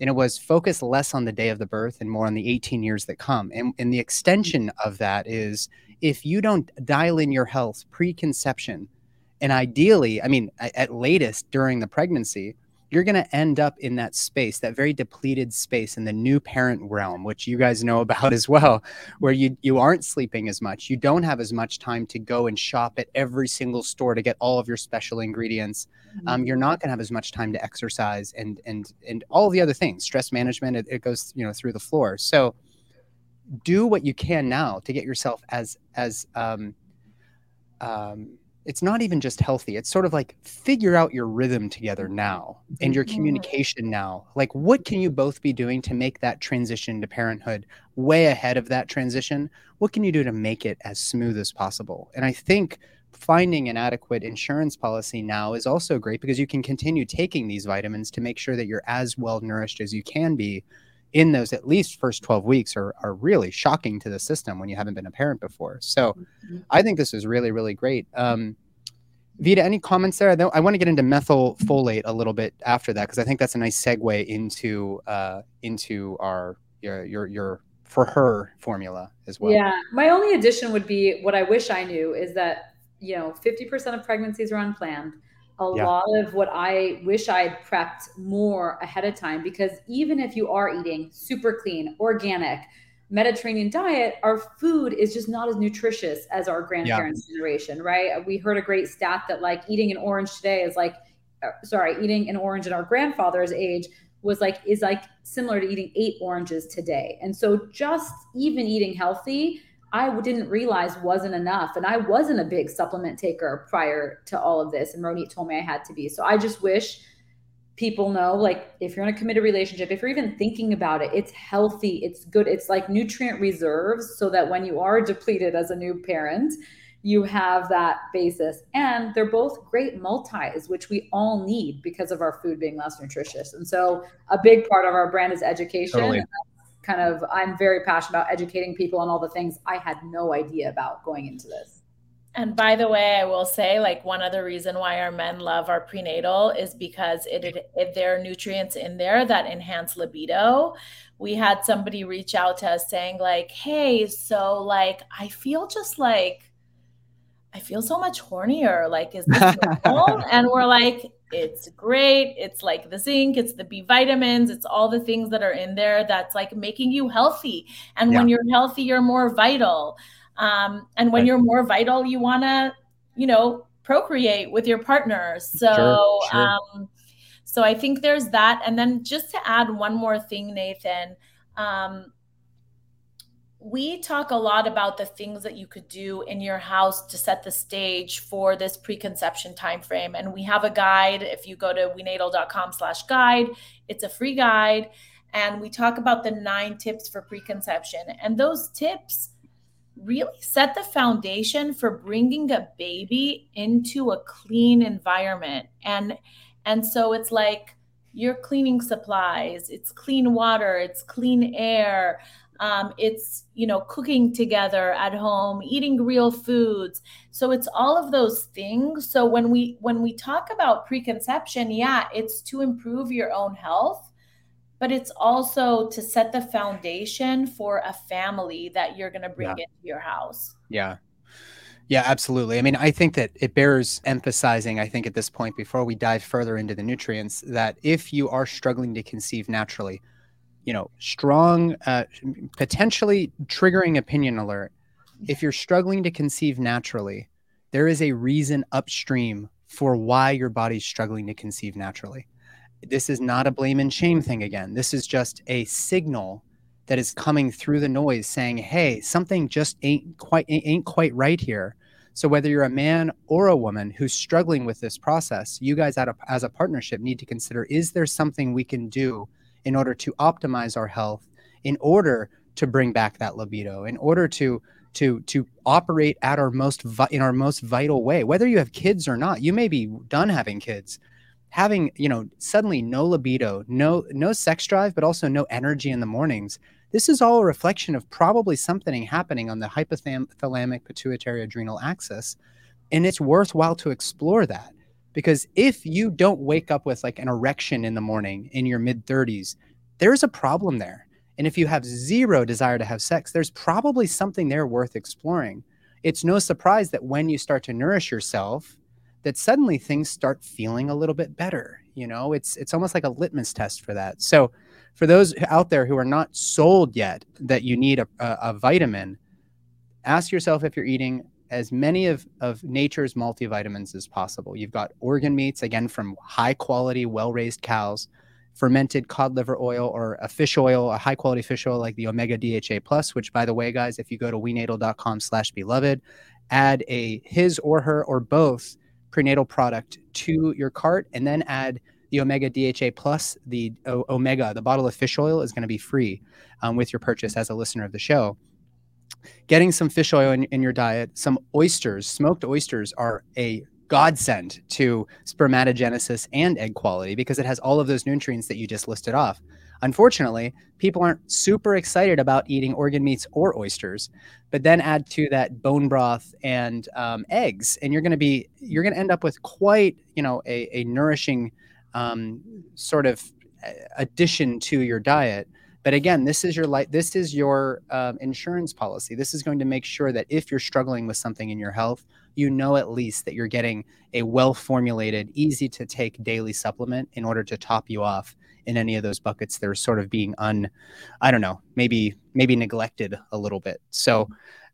And it was focus less on the day of the birth and more on the 18 years that come. And, and the mm-hmm. extension of that is if you don't dial in your health preconception And ideally, I mean, at latest during the pregnancy, you're going to end up in that space, that very depleted space in the new parent realm, which you guys know about as well, where you you aren't sleeping as much. You don't have as much time to go and shop at every single store to get all of your special ingredients. Mm-hmm. Um, you're not going to have as much time to exercise and and and all the other things. Stress management, it, it goes you know through the floor. So do what you can now to get yourself as as um, um, it's not even just healthy. It's sort of like figure out your rhythm together now and your mm-hmm. communication now. Like, what can you both be doing to make that transition to parenthood way ahead of that transition? What can you do to make it as smooth as possible? And I think finding an adequate insurance policy now is also great because you can continue taking these vitamins to make sure that you're as well nourished as you can be in those at least first 12 weeks are, are really shocking to the system when you haven't been a parent before. So mm-hmm. I think this is really, really great. Um, Vida, any comments there? I, want to get into methylfolate a little bit after that because I think that's a nice segue into uh, into our your your your for her formula as well. Yeah, my only addition would be what I wish I knew is that you know 50% of pregnancies are unplanned a yeah. lot of what I wish I had prepped more ahead of time because even if you are eating super clean, organic, Mediterranean diet, our food is just not as nutritious as our grandparents' yeah. generation, right? We heard a great stat that like eating an orange today is like, uh, sorry, eating an orange in our grandfather's age was like, is like similar to eating eight oranges today. And so just even eating healthy I didn't realize wasn't enough. And I wasn't a big supplement taker prior to all of this. And Ronit told me I had to be. So I just wish people know like if you're in a committed relationship, if you're even thinking about it, it's healthy, it's good, it's like nutrient reserves so that when you are depleted as a new parent, you have that basis. And they're both great multis, which we all need because of our food being less nutritious. And so a big part of our brand is education. Totally kind of I'm very passionate about educating people on all the things I had no idea about going into this. And by the way, I will say, like one other reason why our men love our prenatal is because it, it, it there are nutrients in there that enhance libido. We had somebody reach out to us saying, like, "Hey, so like I feel just like I feel so much hornier. Like, is this normal?" and we're like, it's great. It's like the zinc, it's the B vitamins, it's all the things that are in there that's like making you healthy. And yeah. when you're healthy, you're more vital. Um, and when right. you're more vital, you want to, you know, procreate with your partner. So, sure, sure. Um, so I think there's that. And then just to add one more thing, Nathan, um, we talk a lot about the things that you could do in your house to set the stage for this preconception timeframe. And we have a guide. If you go to wenatal.com slash guide it's a free guide. And we talk about the nine tips for preconception. And those tips really set the foundation for bringing a baby into a clean environment. And and so it's like you're cleaning supplies it's clean water it's clean air um, it's you know cooking together at home eating real foods so it's all of those things so when we when we talk about preconception yeah it's to improve your own health but it's also to set the foundation for a family that you're going to bring yeah. into your house yeah yeah, absolutely. I mean, I think that it bears emphasizing, I think, at this point, before we dive further into the nutrients, that if you are struggling to conceive naturally, you know, strong, uh, potentially triggering opinion alert. If you're struggling to conceive naturally, there is a reason upstream for why your body's struggling to conceive naturally. This is not a blame and shame thing again. This is just a signal that is coming through the noise saying, "Hey, something just ain't quite ain't quite right here." So whether you're a man or a woman who's struggling with this process, you guys as a partnership need to consider is there something we can do in order to optimize our health, in order to bring back that libido, in order to to to operate at our most vi- in our most vital way. Whether you have kids or not, you may be done having kids, having you know suddenly no libido, no no sex drive, but also no energy in the mornings. This is all a reflection of probably something happening on the hypothalamic pituitary adrenal axis, and it's worthwhile to explore that. Because if you don't wake up with like an erection in the morning in your mid 30s, there's a problem there. And if you have zero desire to have sex, there's probably something there worth exploring. It's no surprise that when you start to nourish yourself, that suddenly things start feeling a little bit better. You know, it's it's almost like a litmus test for that. So for those out there who are not sold yet that you need a, a, a vitamin, ask yourself if you're eating as many of, of nature's multivitamins as possible. You've got organ meats, again, from high quality, well raised cows, fermented cod liver oil or a fish oil, a high quality fish oil like the Omega DHA Plus, which, by the way, guys, if you go to wenatal.com slash beloved, add a his or her or both prenatal product to your cart and then add the Omega DHA Plus, the o- Omega, the bottle of fish oil is going to be free um, with your purchase as a listener of the show getting some fish oil in, in your diet, some oysters, smoked oysters are a godsend to spermatogenesis and egg quality because it has all of those nutrients that you just listed off. Unfortunately, people aren't super excited about eating organ meats or oysters, but then add to that bone broth and um, eggs, and you're going to be you're going to end up with quite you know a, a nourishing um, sort of uh, addition to your diet but again, this is your light. This is your um, insurance policy. This is going to make sure that if you're struggling with something in your health, you know at least that you're getting a well formulated, easy to take daily supplement in order to top you off in any of those buckets that are sort of being un, I don't know, maybe maybe neglected a little bit. So.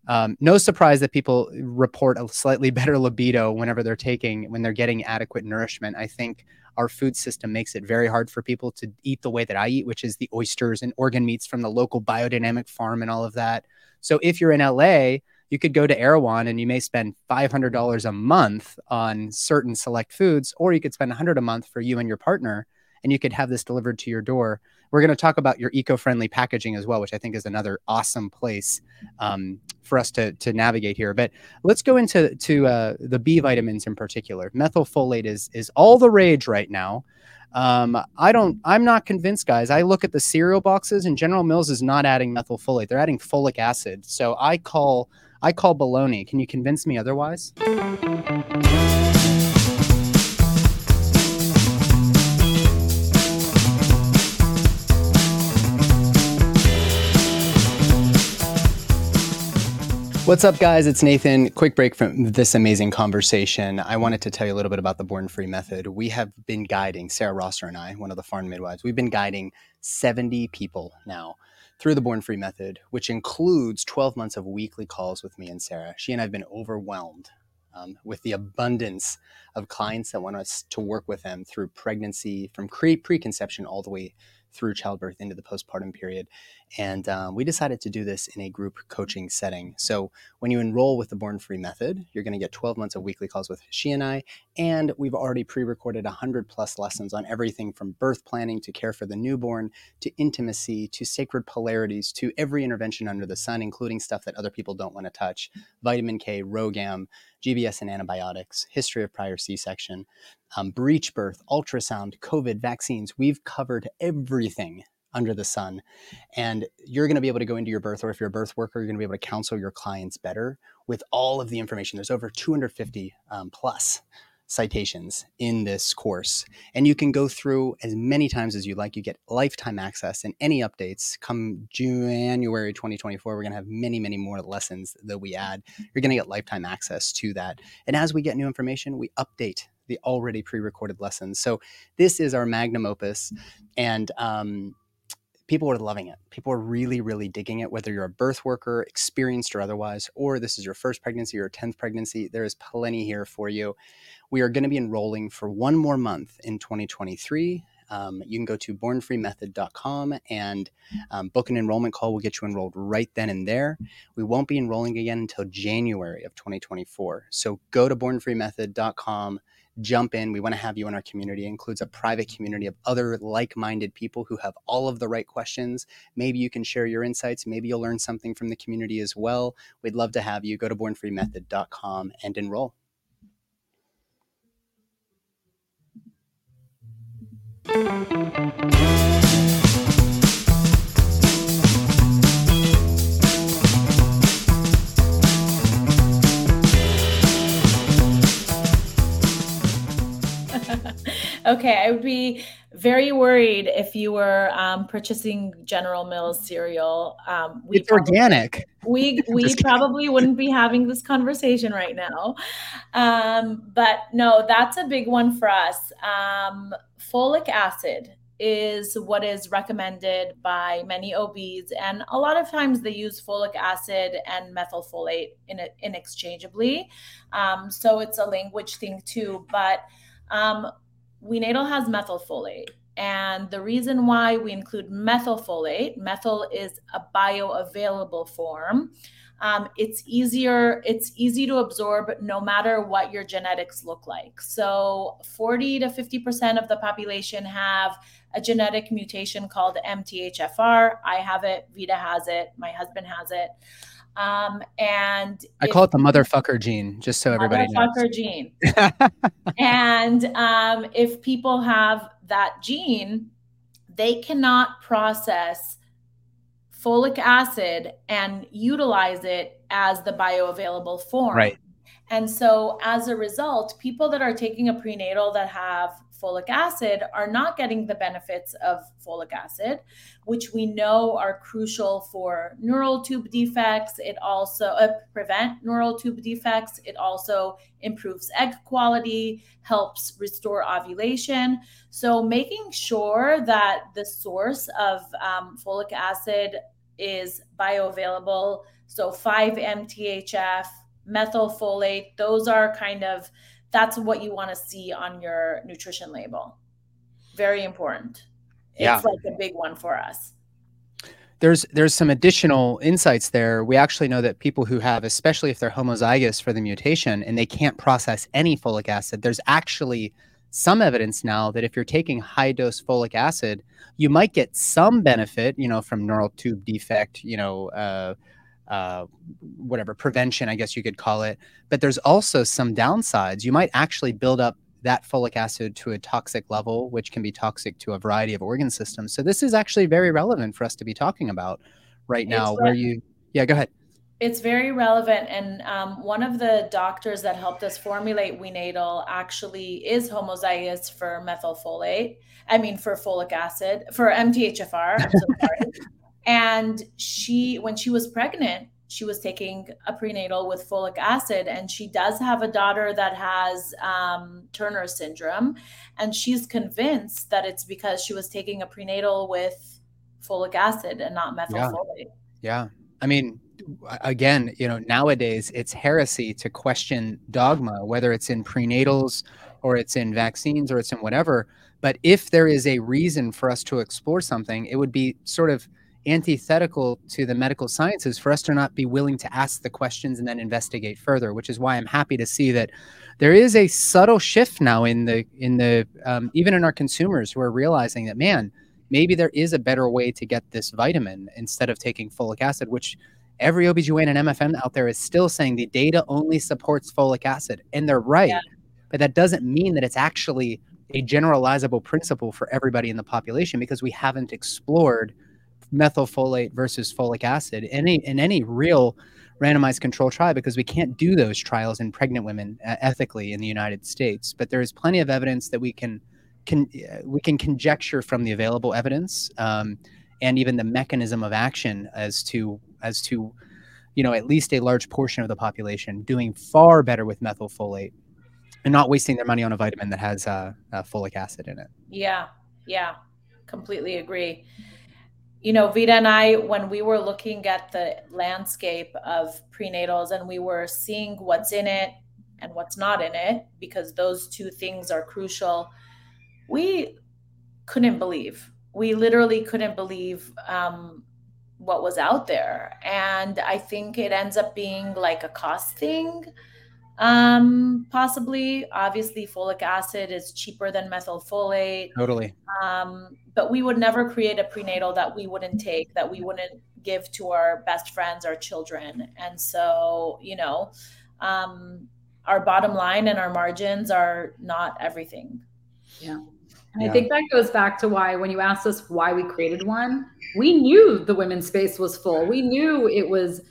Um, no surprise that people report a slightly better libido whenever they're taking when they're getting adequate nourishment. I think our food system makes it very hard for people to eat the way that I eat, which is the oysters and organ meats from the local biodynamic farm and all of that. So if you're in LA, you could go to Erewhon and you may spend $500 a month on certain select foods, or you could spend 100 a month for you and your partner, and you could have this delivered to your door we're going to talk about your eco-friendly packaging as well, which I think is another awesome place um, for us to to navigate here. But let's go into to uh, the B vitamins in particular. Methylfolate is is all the rage right now. Um, I don't. I'm not convinced, guys. I look at the cereal boxes, and General Mills is not adding methylfolate. They're adding folic acid. So I call I call baloney. Can you convince me otherwise? What's up, guys? It's Nathan. Quick break from this amazing conversation. I wanted to tell you a little bit about the Born Free Method. We have been guiding, Sarah Rosser and I, one of the foreign midwives, we've been guiding 70 people now through the Born Free Method, which includes 12 months of weekly calls with me and Sarah. She and I have been overwhelmed um, with the abundance of clients that want us to work with them through pregnancy, from pre preconception all the way through childbirth into the postpartum period. And um, we decided to do this in a group coaching setting. So when you enroll with the Born Free Method, you're going to get 12 months of weekly calls with she and I. And we've already pre recorded 100 plus lessons on everything from birth planning to care for the newborn to intimacy to sacred polarities to every intervention under the sun, including stuff that other people don't want to touch vitamin K, RhoGAM, GBS and antibiotics, history of prior C section, um, breech birth, ultrasound, COVID, vaccines. We've covered everything under the sun. And you're going to be able to go into your birth, or if you're a birth worker, you're going to be able to counsel your clients better with all of the information. There's over 250 um, plus citations in this course. And you can go through as many times as you like. You get lifetime access and any updates come January 2024. We're going to have many, many more lessons that we add. You're going to get lifetime access to that. And as we get new information, we update the already pre-recorded lessons. So this is our magnum opus, and um, people are loving it. People are really, really digging it. Whether you're a birth worker, experienced or otherwise, or this is your first pregnancy or tenth pregnancy, there is plenty here for you. We are going to be enrolling for one more month in 2023. Um, you can go to bornfreemethod.com and um, book an enrollment call. We'll get you enrolled right then and there. We won't be enrolling again until January of 2024. So go to bornfreemethod.com jump in. We want to have you in our community. It includes a private community of other like minded people who have all of the right questions. Maybe you can share your insights. Maybe you'll learn something from the community as well. We'd love to have you. Go to bornfreemethod.com and enroll. Okay, I would be very worried if you were um, purchasing General Mills cereal. Um, we it's probably, organic. We we probably wouldn't be having this conversation right now. Um, but no, that's a big one for us. Um, folic acid is what is recommended by many OBs, and a lot of times they use folic acid and methylfolate in it interchangeably. Um, so it's a language thing too, but um, WeNatal has methylfolate. And the reason why we include methylfolate, methyl is a bioavailable form. Um, it's easier, it's easy to absorb no matter what your genetics look like. So 40 to 50% of the population have a genetic mutation called MTHFR. I have it, Vida has it, my husband has it. Um, and I call it the motherfucker gene, just so everybody knows. Motherfucker gene. and um, if people have that gene, they cannot process folic acid and utilize it as the bioavailable form. Right. And so as a result, people that are taking a prenatal that have folic acid are not getting the benefits of folic acid, which we know are crucial for neural tube defects. It also uh, prevent neural tube defects. It also improves egg quality, helps restore ovulation. So making sure that the source of um, folic acid is bioavailable. So 5-MTHF, methylfolate, those are kind of that's what you want to see on your nutrition label. Very important. Yeah. It's like a big one for us. There's there's some additional insights there. We actually know that people who have, especially if they're homozygous for the mutation and they can't process any folic acid, there's actually some evidence now that if you're taking high dose folic acid, you might get some benefit, you know, from neural tube defect, you know, uh, uh, whatever prevention, I guess you could call it. But there's also some downsides. You might actually build up that folic acid to a toxic level, which can be toxic to a variety of organ systems. So this is actually very relevant for us to be talking about right now. It's where you, yeah, go ahead. It's very relevant. And um, one of the doctors that helped us formulate WeNatal actually is homozygous for methylfolate. I mean, for folic acid, for MTHFR. So And she, when she was pregnant, she was taking a prenatal with folic acid, and she does have a daughter that has um, Turner syndrome. And she's convinced that it's because she was taking a prenatal with folic acid and not methylfolate. Yeah. yeah. I mean, again, you know, nowadays it's heresy to question dogma, whether it's in prenatals or it's in vaccines or it's in whatever. But if there is a reason for us to explore something, it would be sort of antithetical to the medical sciences for us to not be willing to ask the questions and then investigate further which is why i'm happy to see that there is a subtle shift now in the in the um, even in our consumers who are realizing that man maybe there is a better way to get this vitamin instead of taking folic acid which every OBGYN and MFM out there is still saying the data only supports folic acid and they're right yeah. but that doesn't mean that it's actually a generalizable principle for everybody in the population because we haven't explored methylfolate versus folic acid in any in any real randomized control trial because we can't do those trials in pregnant women uh, ethically in the United States. But there is plenty of evidence that we can can uh, we can conjecture from the available evidence um, and even the mechanism of action as to as to you know at least a large portion of the population doing far better with methylfolate and not wasting their money on a vitamin that has uh, uh, folic acid in it. Yeah, yeah, completely agree you know, Vida and I, when we were looking at the landscape of prenatals and we were seeing what's in it and what's not in it, because those two things are crucial, we couldn't believe. We literally couldn't believe um, what was out there. And I think it ends up being like a cost thing um possibly. Obviously folic acid is cheaper than methylfolate totally. Um but we would never create a prenatal that we wouldn't take that we wouldn't give to our best friends our children. And so you know um our bottom line and our margins are not everything. Yeah. And yeah. I think that goes back to why, when you asked us why we created one, we knew the women's space was full. We knew it was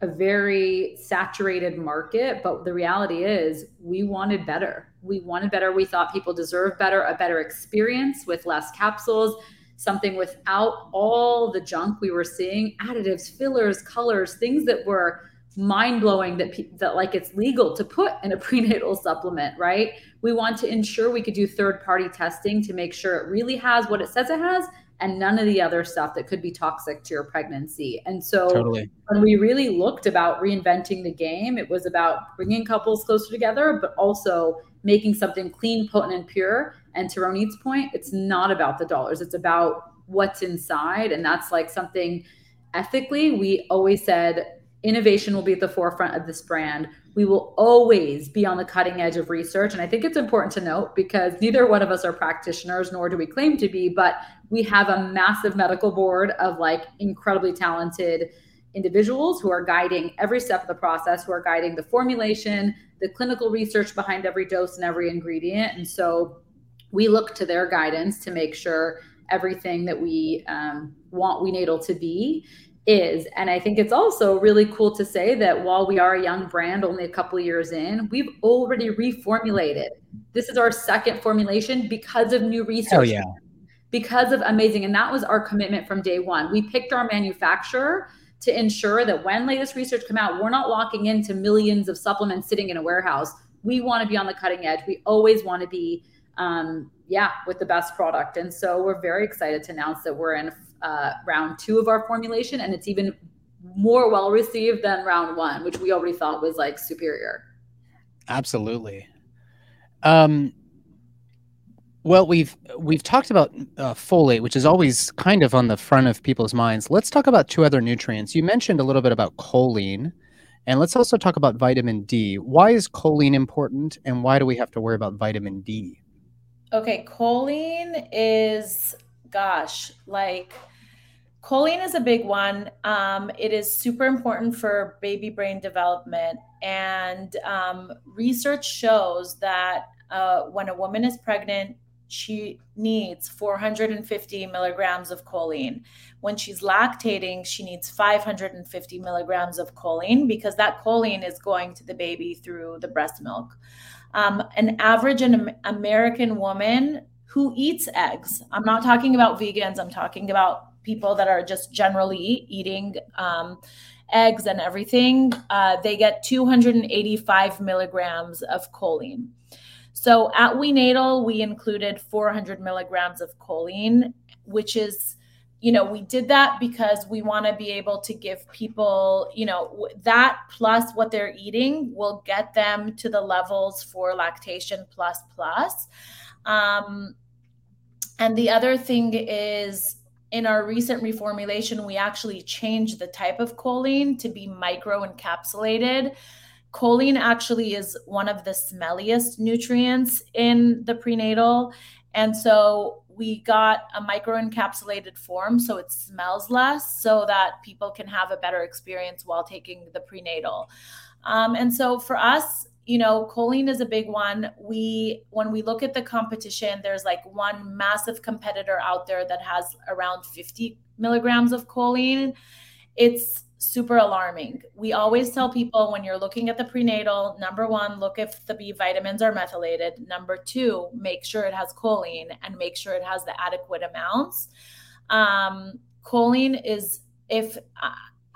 a very saturated market, but the reality is we wanted better. We wanted better. We thought people deserve better, a better experience with less capsules, something without all the junk we were seeing, additives, fillers, colors, things that were mind blowing that that like it's legal to put in a prenatal supplement, right? We want to ensure we could do third party testing to make sure it really has what it says it has and none of the other stuff that could be toxic to your pregnancy. And so totally. when we really looked about reinventing the game, it was about bringing couples closer together, but also making something clean, potent, and pure. And to Ronit's point, it's not about the dollars, it's about what's inside. And that's like something ethically, we always said innovation will be at the forefront of this brand. We will always be on the cutting edge of research. And I think it's important to note because neither one of us are practitioners, nor do we claim to be, but we have a massive medical board of like incredibly talented individuals who are guiding every step of the process, who are guiding the formulation, the clinical research behind every dose and every ingredient. And so we look to their guidance to make sure everything that we um, want WeNatal to be is. And I think it's also really cool to say that while we are a young brand, only a couple years in, we've already reformulated. This is our second formulation because of new research. Oh, yeah. Because of amazing. And that was our commitment from day one. We picked our manufacturer to ensure that when latest research come out, we're not locking into millions of supplements sitting in a warehouse. We want to be on the cutting edge. We always want to be, um, yeah, with the best product. And so we're very excited to announce that we're in uh, round two of our formulation, and it's even more well received than round one, which we already thought was like superior. Absolutely. Um, well, we've we've talked about uh, folate, which is always kind of on the front of people's minds. Let's talk about two other nutrients. You mentioned a little bit about choline, and let's also talk about vitamin D. Why is choline important, and why do we have to worry about vitamin D? Okay, choline is, gosh, like choline is a big one. Um, it is super important for baby brain development. And um, research shows that uh, when a woman is pregnant, she needs 450 milligrams of choline. When she's lactating, she needs 550 milligrams of choline because that choline is going to the baby through the breast milk. Um, an average an American woman who eats eggs, I'm not talking about vegans, I'm talking about people that are just generally eating um, eggs and everything, uh, they get 285 milligrams of choline. So at WeNatal, we included 400 milligrams of choline, which is, you know, we did that because we want to be able to give people, you know, that plus what they're eating will get them to the levels for lactation plus plus. Um, and the other thing is in our recent reformulation, we actually changed the type of choline to be micro encapsulated. Choline actually is one of the smelliest nutrients in the prenatal. And so we got a micro encapsulated form so it smells less so that people can have a better experience while taking the prenatal. Um, and so for us, you know, choline is a big one. We, when we look at the competition, there's like one massive competitor out there that has around 50 milligrams of choline. It's super alarming. We always tell people when you're looking at the prenatal, number one, look if the B vitamins are methylated. Number two, make sure it has choline and make sure it has the adequate amounts. Um, choline is if uh,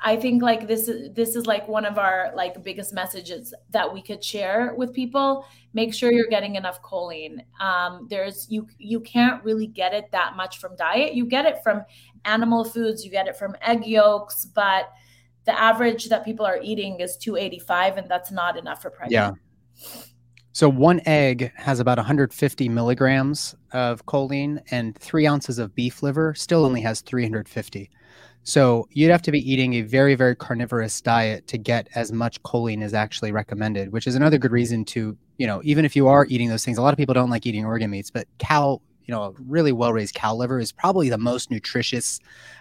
I think like this is this is like one of our like biggest messages that we could share with people. Make sure you're getting enough choline. Um, there's you you can't really get it that much from diet. You get it from animal foods, you get it from egg yolks, but the average that people are eating is 285, and that's not enough for pregnant. Yeah. So one egg has about 150 milligrams of choline, and three ounces of beef liver still only has 350. So you'd have to be eating a very, very carnivorous diet to get as much choline as actually recommended, which is another good reason to, you know, even if you are eating those things, a lot of people don't like eating organ meats, but cow, you know, really well raised cow liver is probably the most nutritious,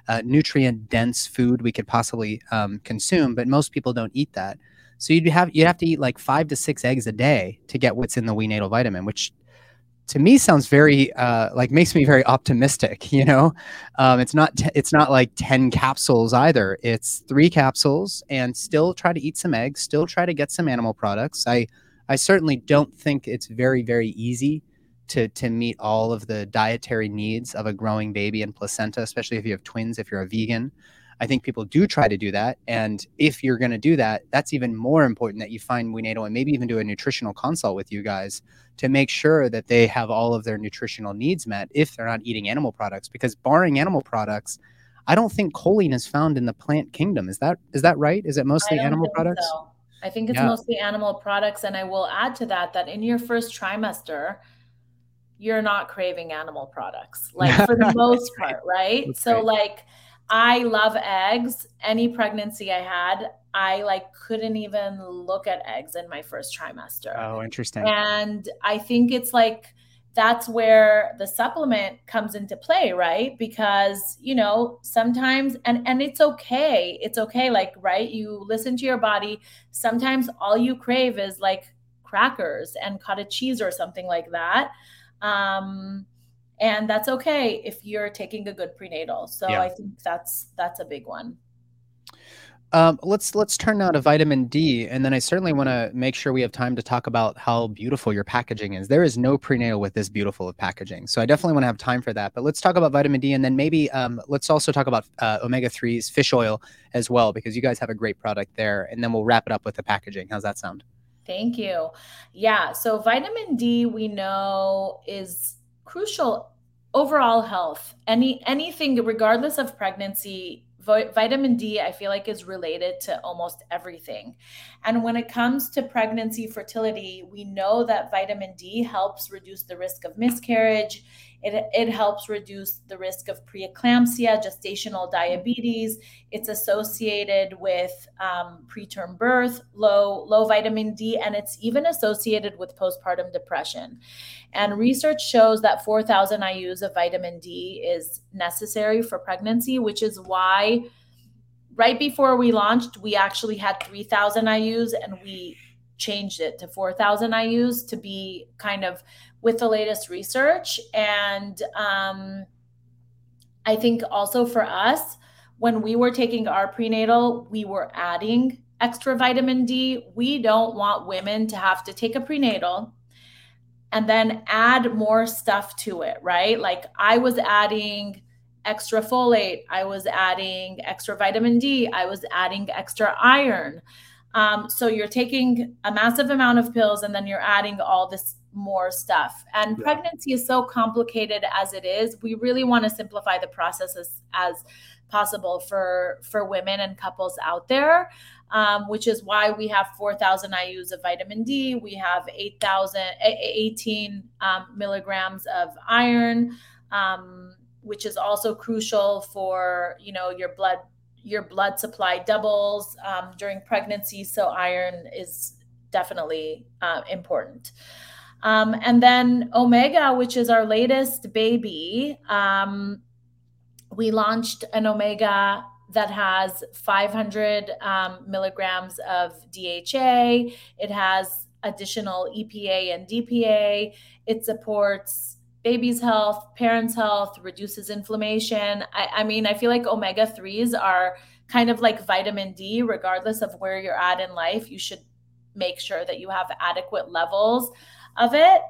uh, nutrient dense food we could possibly um, consume, but most people don't eat that. So you'd have you'd have to eat like five to six eggs a day to get what's in the WeNatal vitamin, which to me sounds very uh, like makes me very optimistic. You know, um, it's not t- it's not like ten capsules either. It's three capsules, and still try to eat some eggs. Still try to get some animal products. I I certainly don't think it's very very easy to to meet all of the dietary needs of a growing baby and placenta, especially if you have twins. If you're a vegan. I think people do try to do that. And if you're going to do that, that's even more important that you find WeNatal and maybe even do a nutritional consult with you guys to make sure that they have all of their nutritional needs met if they're not eating animal products. Because barring animal products, I don't think choline is found in the plant kingdom. Is that is that right? Is it mostly animal products? So. I think it's yeah. mostly animal products. And I will add to that that in your first trimester, you're not craving animal products, like for the most part, right? That's so, great. like, I love eggs. Any pregnancy I had, I like couldn't even look at eggs in my first trimester. Oh, interesting. And I think it's like that's where the supplement comes into play, right? Because, you know, sometimes and and it's okay. It's okay like, right? You listen to your body. Sometimes all you crave is like crackers and cottage cheese or something like that. Um and that's okay if you're taking a good prenatal so yeah. i think that's that's a big one um, let's let's turn now to vitamin D, and then I certainly want to make sure we have time to talk about how beautiful your packaging is. There is no prenatal with this beautiful of packaging, so I definitely want to have time for that. But let's talk about vitamin D, and then maybe um, let's also talk about uh, omega threes, fish oil as well, because you guys have a great product there. And then we'll wrap it up with the packaging. How's that sound? Thank you. Yeah, so vitamin D we know is crucial overall health any anything regardless of pregnancy vitamin D, I feel like, is related to almost everything. And when it comes to pregnancy fertility, we know that vitamin D helps reduce the risk of miscarriage. It, it helps reduce the risk of preeclampsia, gestational diabetes. It's associated with um, preterm birth, low low vitamin D, and it's even associated with postpartum depression. And research shows that 4,000 IU's of vitamin D is necessary for pregnancy, which is why right before we launched, we actually had 3,000 IU's and we changed it to 4,000 IU's to be kind of with the latest research. And um, I think also for us, when we were taking our prenatal, we were adding extra vitamin D. We don't want women to have to take a prenatal and then add more stuff to it, right? Like I was adding extra folate, I was adding extra vitamin D, I was adding extra iron. Um, so you're taking a massive amount of pills and then you're adding all this more stuff. And yeah. pregnancy is so complicated as it is. We really want to simplify the process as, as possible for for women and couples out there um, which is why we have 4,000 IUs of vitamin D. We have 8,000, 18 um, milligrams of iron, um, which is also crucial for you know your blood your blood supply doubles um, during pregnancy. So iron is definitely uh, important. Um, and then omega, which is our latest baby. Um, we launched an omega that has 500 um, milligrams of DHA. It has additional EPA and DPA. It supports baby's health, parents' health, reduces inflammation. I, I mean, I feel like omega 3s are kind of like vitamin D, regardless of where you're at in life. You should make sure that you have adequate levels of it.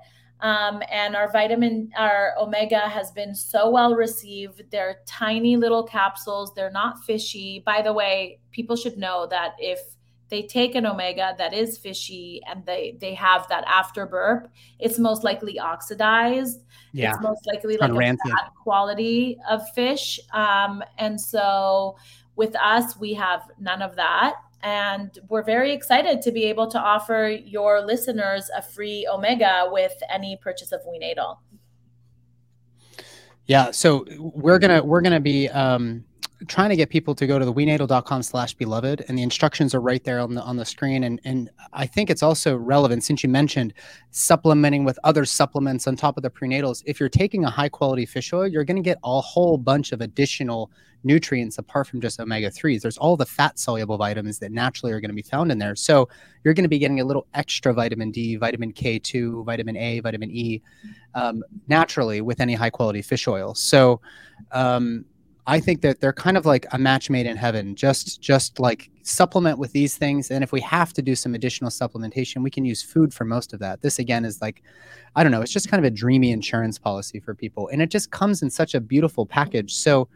Um, and our vitamin, our omega has been so well received. They're tiny little capsules. They're not fishy. By the way, people should know that if they take an omega that is fishy and they they have that after burp, it's most likely oxidized. Yeah. It's most likely like a bad quality of fish. Um, and so with us, we have none of that. And we're very excited to be able to offer your listeners a free Omega with any purchase of WeNatal. Yeah, so we're gonna we're gonna be um, trying to get people to go to the wenatal.com slash beloved and the instructions are right there on the on the screen. And and i think it's also relevant since you mentioned supplementing with other supplements on top of the prenatals if you're taking a high quality fish oil you're going to get a whole bunch of additional nutrients apart from just omega-3s there's all the fat soluble vitamins that naturally are going to be found in there. So you're going to be getting a little extra vitamin d vitamin k2 vitamin a vitamin e um, naturally with any high quality fish oil. So um, I think that they're kind of like a match made in heaven. Just just like supplement with these things, and if we have to do some additional supplementation, we can use food for most of that. This again is like, I don't know, it's just kind of a dreamy insurance policy for people, and it just comes in such a beautiful package. So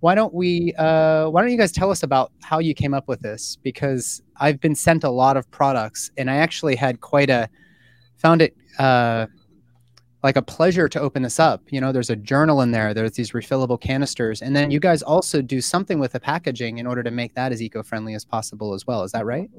why don't we? Uh, why don't you guys tell us about how you came up with this? Because I've been sent a lot of products, and I actually had quite a found it. Uh, like a pleasure to open this up. You know, there's a journal in there, there's these refillable canisters, and then you guys also do something with the packaging in order to make that as eco-friendly as possible as well. Is that right?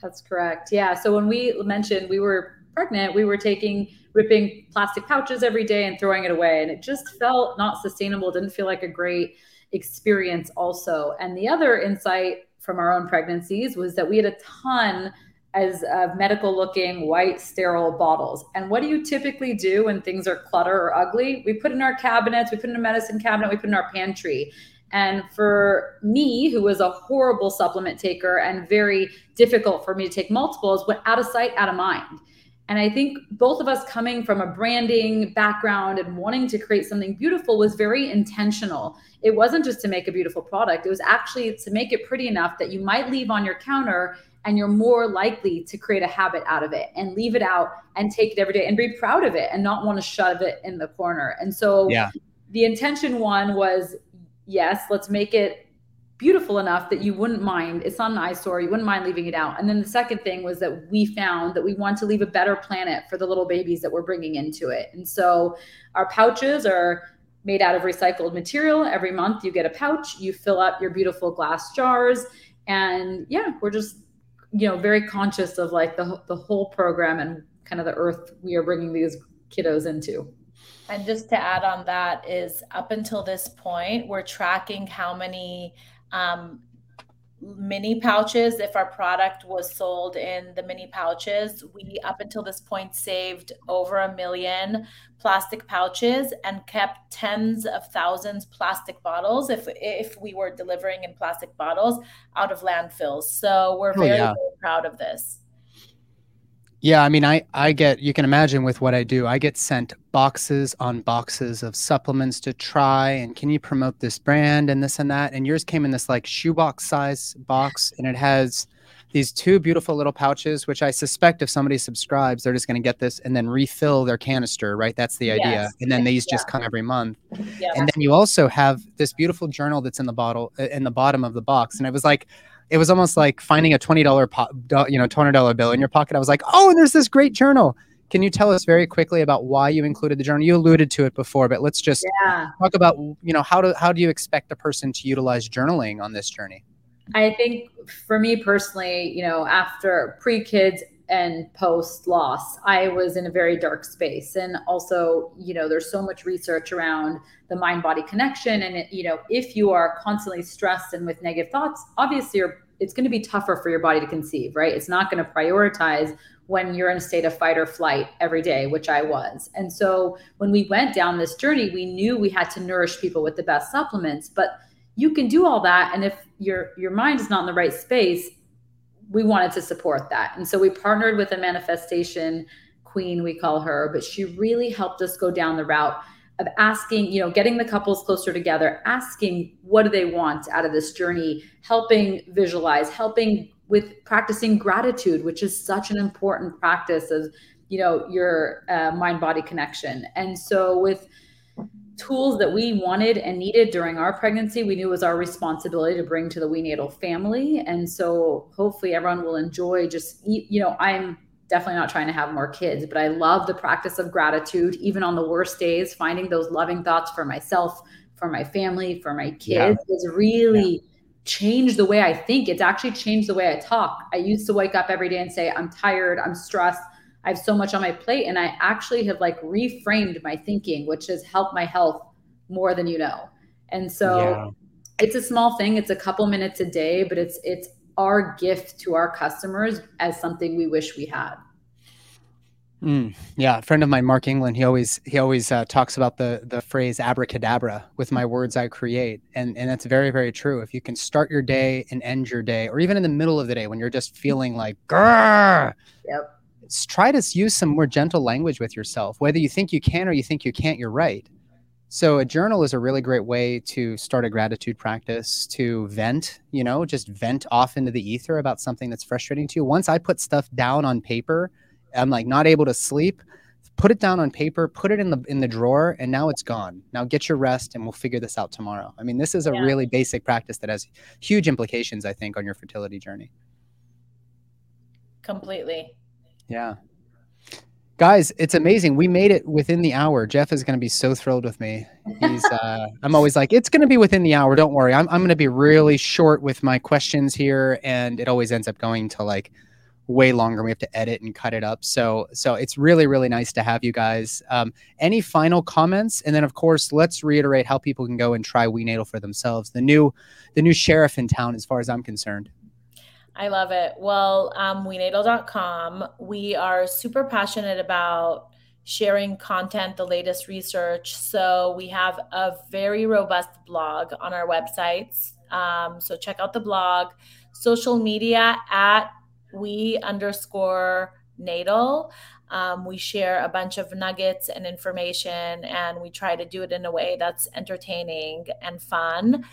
That's correct. Yeah. So when we mentioned we were pregnant, we were taking ripping plastic pouches every day and throwing it away, and it just felt not sustainable. Didn't feel like a great experience also. And the other insight from our own pregnancies was that we had a ton as uh, medical looking white sterile bottles. And what do you typically do when things are clutter or ugly? We put in our cabinets, we put in a medicine cabinet, we put in our pantry. And for me, who was a horrible supplement taker and very difficult for me to take multiples, went out of sight, out of mind. And I think both of us coming from a branding background and wanting to create something beautiful was very intentional. It wasn't just to make a beautiful product, it was actually to make it pretty enough that you might leave on your counter and you're more likely to create a habit out of it and leave it out and take it every day and be proud of it and not want to shove it in the corner. And so yeah. the intention one was yes, let's make it beautiful enough that you wouldn't mind. It's not an eyesore. You wouldn't mind leaving it out. And then the second thing was that we found that we want to leave a better planet for the little babies that we're bringing into it. And so our pouches are made out of recycled material. Every month you get a pouch, you fill up your beautiful glass jars. And yeah, we're just you know very conscious of like the the whole program and kind of the earth we are bringing these kiddos into. And just to add on that is up until this point we're tracking how many um, mini pouches if our product was sold in the mini pouches we up until this point saved over a million plastic pouches and kept tens of thousands plastic bottles if if we were delivering in plastic bottles out of landfills so we're very, oh, yeah. very proud of this yeah, I mean, I I get you can imagine with what I do, I get sent boxes on boxes of supplements to try, and can you promote this brand and this and that? And yours came in this like shoebox size box, and it has these two beautiful little pouches, which I suspect if somebody subscribes, they're just going to get this and then refill their canister, right? That's the idea. Yes. And then these yeah. just come every month. Yeah. And then you also have this beautiful journal that's in the bottle uh, in the bottom of the box, and it was like it was almost like finding a $20 po- you know $200 bill in your pocket. I was like oh and there's this great journal. Can you tell us very quickly about why you included the journal? You alluded to it before but let's just yeah. talk about you know how do how do you expect a person to utilize journaling on this journey? I think for me personally you know after pre-kids and post loss i was in a very dark space. And also you know there's so much research around the mind body connection. And it, you know if you are constantly stressed and with negative thoughts obviously it's going to be tougher for your body to conceive right? It's not going to prioritize when you're in a state of fight or flight every day which i was. And so when we went down this journey we knew we had to nourish people with the best supplements but you can do all that. And if your your mind is not in the right space we wanted to support that. And so we partnered with a manifestation queen, we call her, but she really helped us go down the route of asking, you know, getting the couples closer together, asking what do they want out of this journey, helping visualize, helping with practicing gratitude, which is such an important practice of, you know, your uh, mind body connection. And so with tools that we wanted and needed during our pregnancy, we knew was our responsibility to bring to the WeNatal family. And so hopefully everyone will enjoy just, you know, I'm definitely not trying to have more kids, but I love the practice of gratitude, even on the worst days, finding those loving thoughts for myself, for my family, for my kids yeah. is really yeah. changed the way I think. It's actually changed the way I talk. I used to wake up every day and say, I'm tired, I'm stressed I have so much on my plate. And I actually have like reframed my thinking, which has helped my health more than you know. And so, yeah. it's a small thing. It's a couple minutes a day, but it's it's our gift to our customers as something we wish we had. Mm, yeah, a friend of mine, Mark England, he always he always uh, talks about the the phrase abracadabra with my words I create, and and that's very very true. If you can start your day and end your day, or even in the middle of the day when you're just feeling like grrr, yep, try to use some more gentle language with yourself. Whether you think you can or you think you can't, you're right. So a journal is a really great way to start a gratitude practice, to vent, you know, just vent off into the ether about something that's frustrating to you. Once I put stuff down on paper I'm like not able to sleep, put it down on paper, put it in the in the drawer, and now it's gone. Now get your rest, and we'll figure this out tomorrow. I mean, this is a yeah. really basic practice that has huge implications, I think, on your fertility journey. Completely. Yeah. Guys, it's amazing. We made it within the hour. Jeff is going to be so thrilled with me. He's, uh, I'm always like, it's going to be within the hour. Don't worry. I'm, I'm going to be really short with my questions here. And it always ends up going to like way longer. We have to edit and cut it up. So so it's really really nice to have you guys. Um, any final comments? And then of course let's reiterate how people can go and try WeNatal for themselves. The new the new sheriff in town, as far as I'm concerned. I love it. Well, um, wenatal.com. We are super passionate about sharing content, the latest research. So we have a very robust blog on our websites. Um, so check out the blog. Social media at we underscore natal. Um, we share a bunch of nuggets and information, and we try to do it in a way that's entertaining and fun.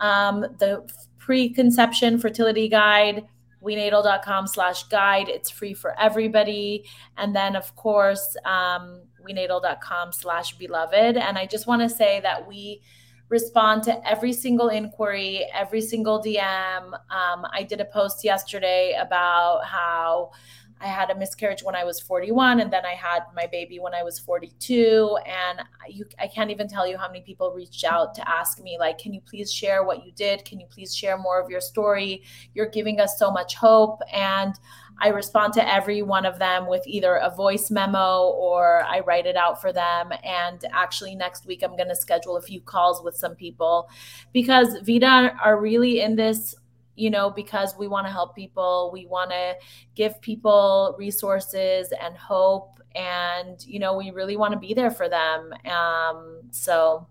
Um, the preconception fertility guide wenatal.com slash guide. It's free for everybody. And then of course um, wenatal.com slash beloved. And i just want to say that we respond to every single inquiry, every single DM. Um, I did a post yesterday about how I had a miscarriage when I was 41, and then I had my baby when I was 42. And you, I can't even tell you how many people reached out to ask me, like, can you please share what you did? Can you please share more of your story? You're giving us so much hope. And I respond to every one of them with either a voice memo or I write it out for them. And actually, next week, I'm going to schedule a few calls with some people because Vida are really in this you know, because we want to help people. We want to give people resources and hope. And, you know, we really want to be there for them. Um, so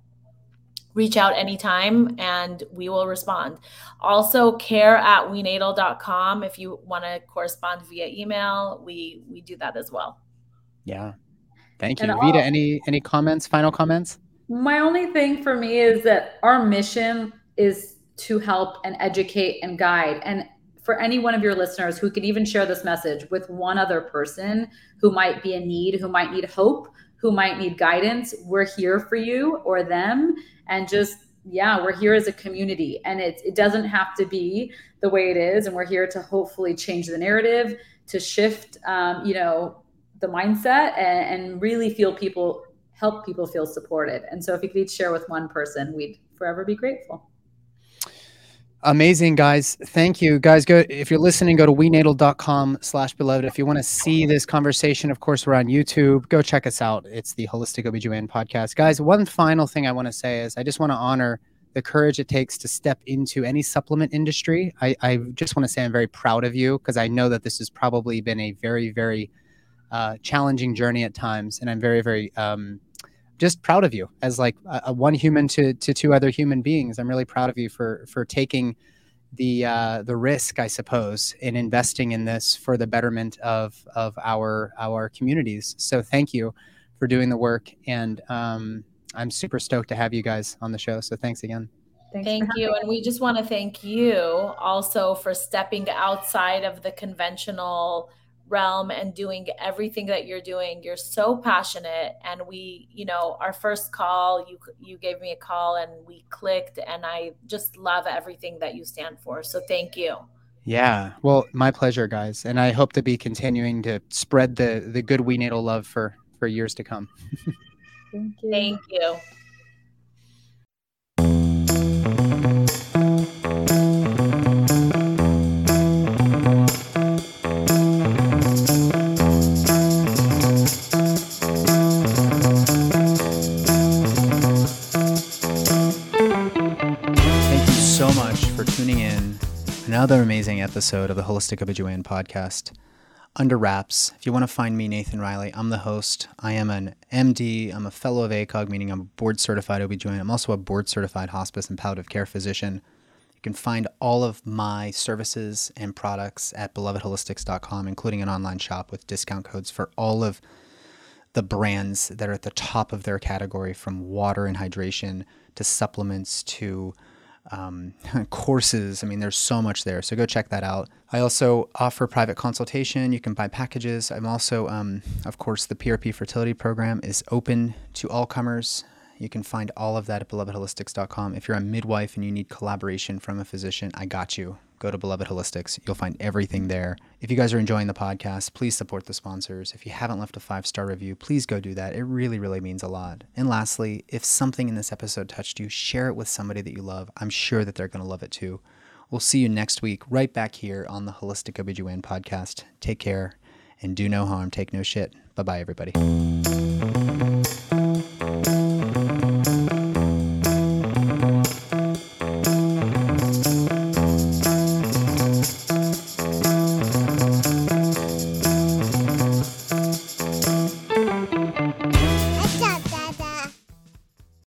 reach out anytime and we will respond. Also, care at wenatal.com. If you want to correspond via email, we we do that as well. Yeah. Thank you. And Vida, any any comments, final comments? My only thing for me is that our mission is to help and educate and guide. And for any one of your listeners who can even share this message with one other person who might be in need, who might need hope, who might need guidance, we're here for you or them. And just, yeah, we're here as a community. And it, it doesn't have to be the way it is. And we're here to hopefully change the narrative, to shift, um, you know, the mindset and, and really feel people, help people feel supported. And so if you could each share with one person, we'd forever be grateful. Amazing, guys. Thank you. Guys, go if you're listening, go to wenatal.com slash beloved. If you want to see this conversation, of course, we're on YouTube. Go check us out. It's the Holistic OBGYN podcast. Guys, one final thing I want to say is I just want to honor the courage it takes to step into any supplement industry. I, I just want to say I'm very proud of you because I know that this has probably been a very, very uh, challenging journey at times. And I'm very, very um, just proud of you as like a, a, one human to to two other human beings. I'm really proud of you for for taking the uh, the risk, I suppose, in investing in this for the betterment of of our our communities. So thank you for doing the work, and um, I'm super stoked to have you guys on the show. So thanks again. Thanks thank you, and we just want to thank you also for stepping outside of the conventional realm and doing everything that you're doing you're so passionate. And we you know our first call you you gave me a call and we clicked and i just love everything that you stand for. So thank you. Yeah. Well my pleasure guys. And i hope to be continuing to spread the the good WeNatal love for for years to come. Thank you. Thank you another amazing episode of the Holistic OBGYN podcast. Under wraps, if you want to find me, Nathan Riley, I'm the host. I am an MD, I'm a fellow of ACOG, meaning I'm a board certified OBGYN. I'm also a board certified hospice and palliative care physician. You can find all of my services and products at belovedholistics.com, including an online shop with discount codes for all of the brands that are at the top of their category from water and hydration to supplements to um, courses. I mean, there's so much there. So go check that out. I also offer private consultation. You can buy packages. I'm also, um, of course, the PRP fertility program is open to all comers. You can find all of that at belovedholistics.com. If you're a midwife and you need collaboration from a physician, I got you. Go to Beloved Holistics. You'll find everything there. If you guys are enjoying the podcast, please support the sponsors. If you haven't left a five star review, please go do that. It really, really means a lot. And lastly, if something in this episode touched you, share it with somebody that you love. I'm sure that they're going to love it too. We'll see you next week, right back here on the Holistic OBGYN podcast. Take care and do no harm. Take no shit. Bye bye, everybody.